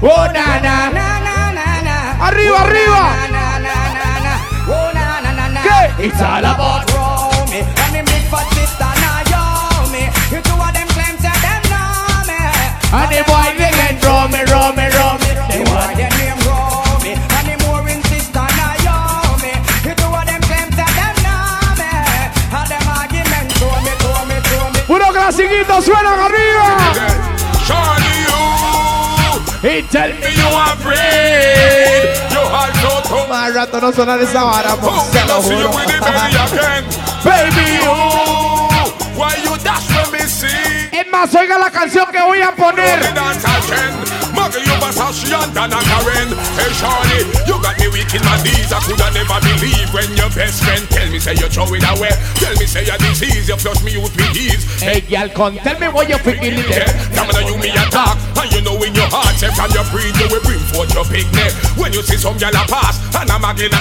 Oh, na, na. Na, na, na, na. Arriba, arriba. Na, na, na, na, na. Oh, na, na, na, na. ¿Qué? It's all about Roll me. And me big fat sister me. You two of them claim say them know me. And the boy they get roll me, roll me, roll me. They want their name roll me. And the more insist on me. You two of them claim say them know me. And them argument throw me, throw me, throw me. Puro clasiquito suenan arriba. Y tell me you afraid. You had no tongue. Más rato no sonar esa vara, pues, Oh, se lo I see you juro. with the belly again. Baby, Oh, why you oiga la canción que voy a poner. In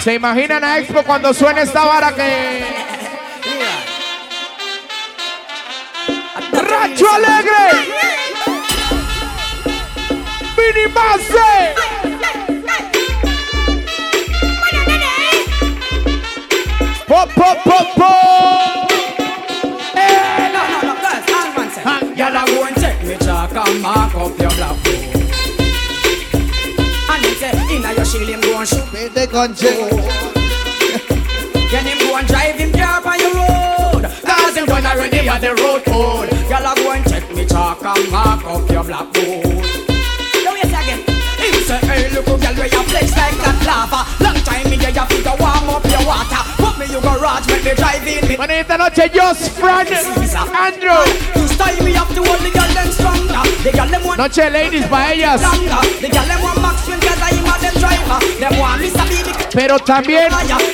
¿Se imaginan a Expo cuando suena esta vara que... Rancho Alegre. Mini Mase. Pop, pop, pop, pop. Eh, no, no, no, girls, hang on, say. Y'all and check me chalk and mark up your black book. And him say, inna your shield him go and shoot. Con check. Then done already on the road code. Y'all a go and check me chalk and mark up your black book. Now yes again. Him say, hey, look who girl where you flex like that lava. Long time me get your feet to warm up your water. Put me your garage, make me drive in me. Bueno, y esta noche Joss, Fran, Andrew. You style me up to hold the girl them stronger. The girl them want Noche ladies pa' ellas. longer. The girl them want Max Swing, cause I am a them driver. Them want Mr. Baby. Pero también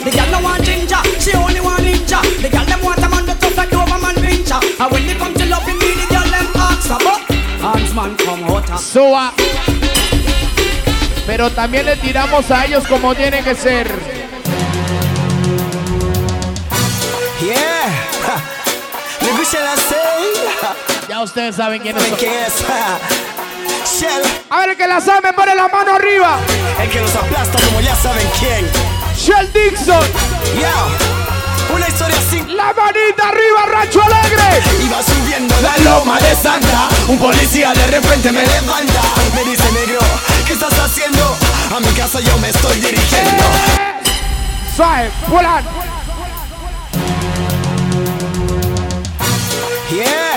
The girl no want ginger, she only want ninja. The girl them want a Doberman pincher. And when they come to loving me, the girl them ask about. Hands man come hotter. Sua. Pero también le tiramos a ellos como tiene que ser. Yeah. Look shall I say? Ya ustedes saben quiénes ¿Saben son. quién es? Shell. A ver, el que la sabe, pone la mano arriba. El que los aplasta como ya saben quién. Shell Dixon. Yeah. Una historia sin La manita arriba, Rancho Alegre. Iba subiendo la loma de Santa Un policía de repente me levanta Me dice negro, ¿qué estás haciendo? A mi casa yo me estoy dirigiendo Suave, volan. Yeah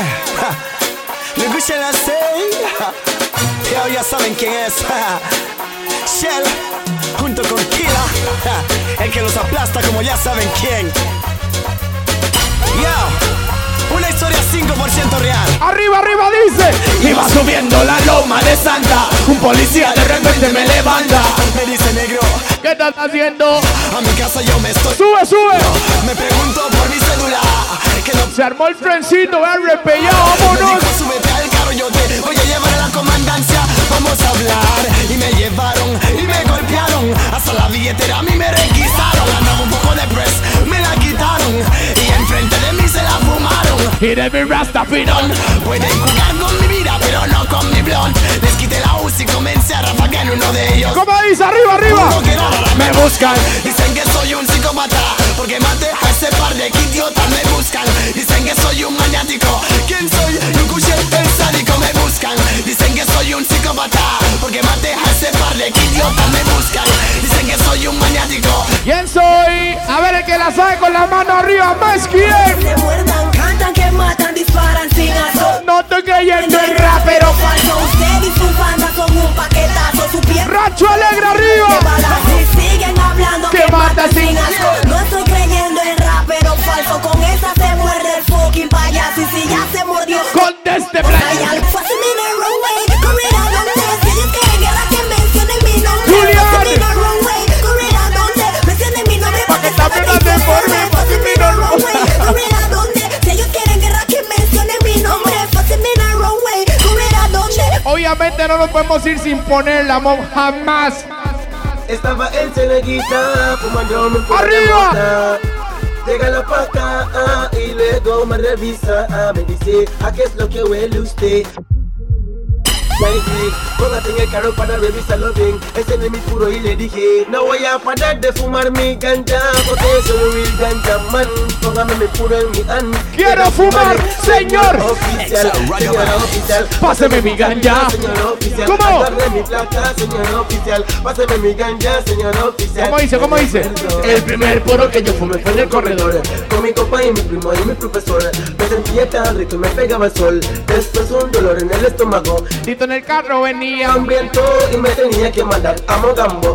shall I say? Yo, ya saben quién es. (laughs) Shell Junto con Kila. (laughs) El que los aplasta como ya saben quién Yo Una historia 5% real Arriba, arriba, dice. Iba subiendo la loma de Santa Un policía de repente me levanta Me dice negro ¿Qué estás haciendo? A mi casa yo me estoy Sube, sube. Me pregunto por mi cédula Que no Se armó el trencito, RP, ya Me vámonos. dijo súbete al carro yo te voy a llevar A hablar. Y me llevaron y me golpearon. Hasta la billetera a mí me requisaron. Andaba un poco de press, me la quitaron. Y enfrente de mí se la fumaron. Y de mi rasta pinón. Pueden jugar con mi vida pero no con mi blond Les quité la UCI y comencé a rafagar en uno de ellos ¿Cómo dice? Arriba, arriba. Me buscan Dicen que soy un psicópata Porque maté a ese par de idiotas Me buscan Dicen que soy un maniático ¿Quién soy? Lucuche el sádico Me buscan Dicen que soy un psicópata Porque maté a ese par de idiotas Me buscan Dicen que soy un maniático ¿Quién soy? A ver, el que la sabe con la mano arriba, más quién. Se muerdan, cantan, que matan, disparan sin aso. No estoy creyendo en rapero. falso. Usted y su banda son un paquetazo. Su piel Rancho Alegre arriba. balas. Y siguen hablando Que que, mata mata sin sin asco. No estoy creyendo en rapero falso. Con esa se muerde el fucking payaso. Y si ya se mordió, Con este Obviamente no nos podemos ir sin poner la mom jamás. Estaba en Ceneguita, poco de ¡Arriba! Llega la paca ah, y luego me revisa. ah, me dice, ¿a qué es lo que huele usted? Para revisarlo bien Ese no es mi puro y le dije No voy a parar de fumar mi ganja Porque soy un ganja man Póngame mi puro en mi hand Quiero fumar, señor. Oficial, señora oficial Páseme mi ganja. Señor oficial ¿Cómo? Agarre mi placa, señor oficial Páseme mi ganja, señor oficial ¿Cómo dice? ¿Cómo dice? El primer puro que yo fumé fue en el corredor Con mi compa y mi primo y mi profesor Me sentía tan rico y me pegaba el sol Después un dolor en el estómago Tito en el carro venía. un viento y me tenía que mandar a Mogambo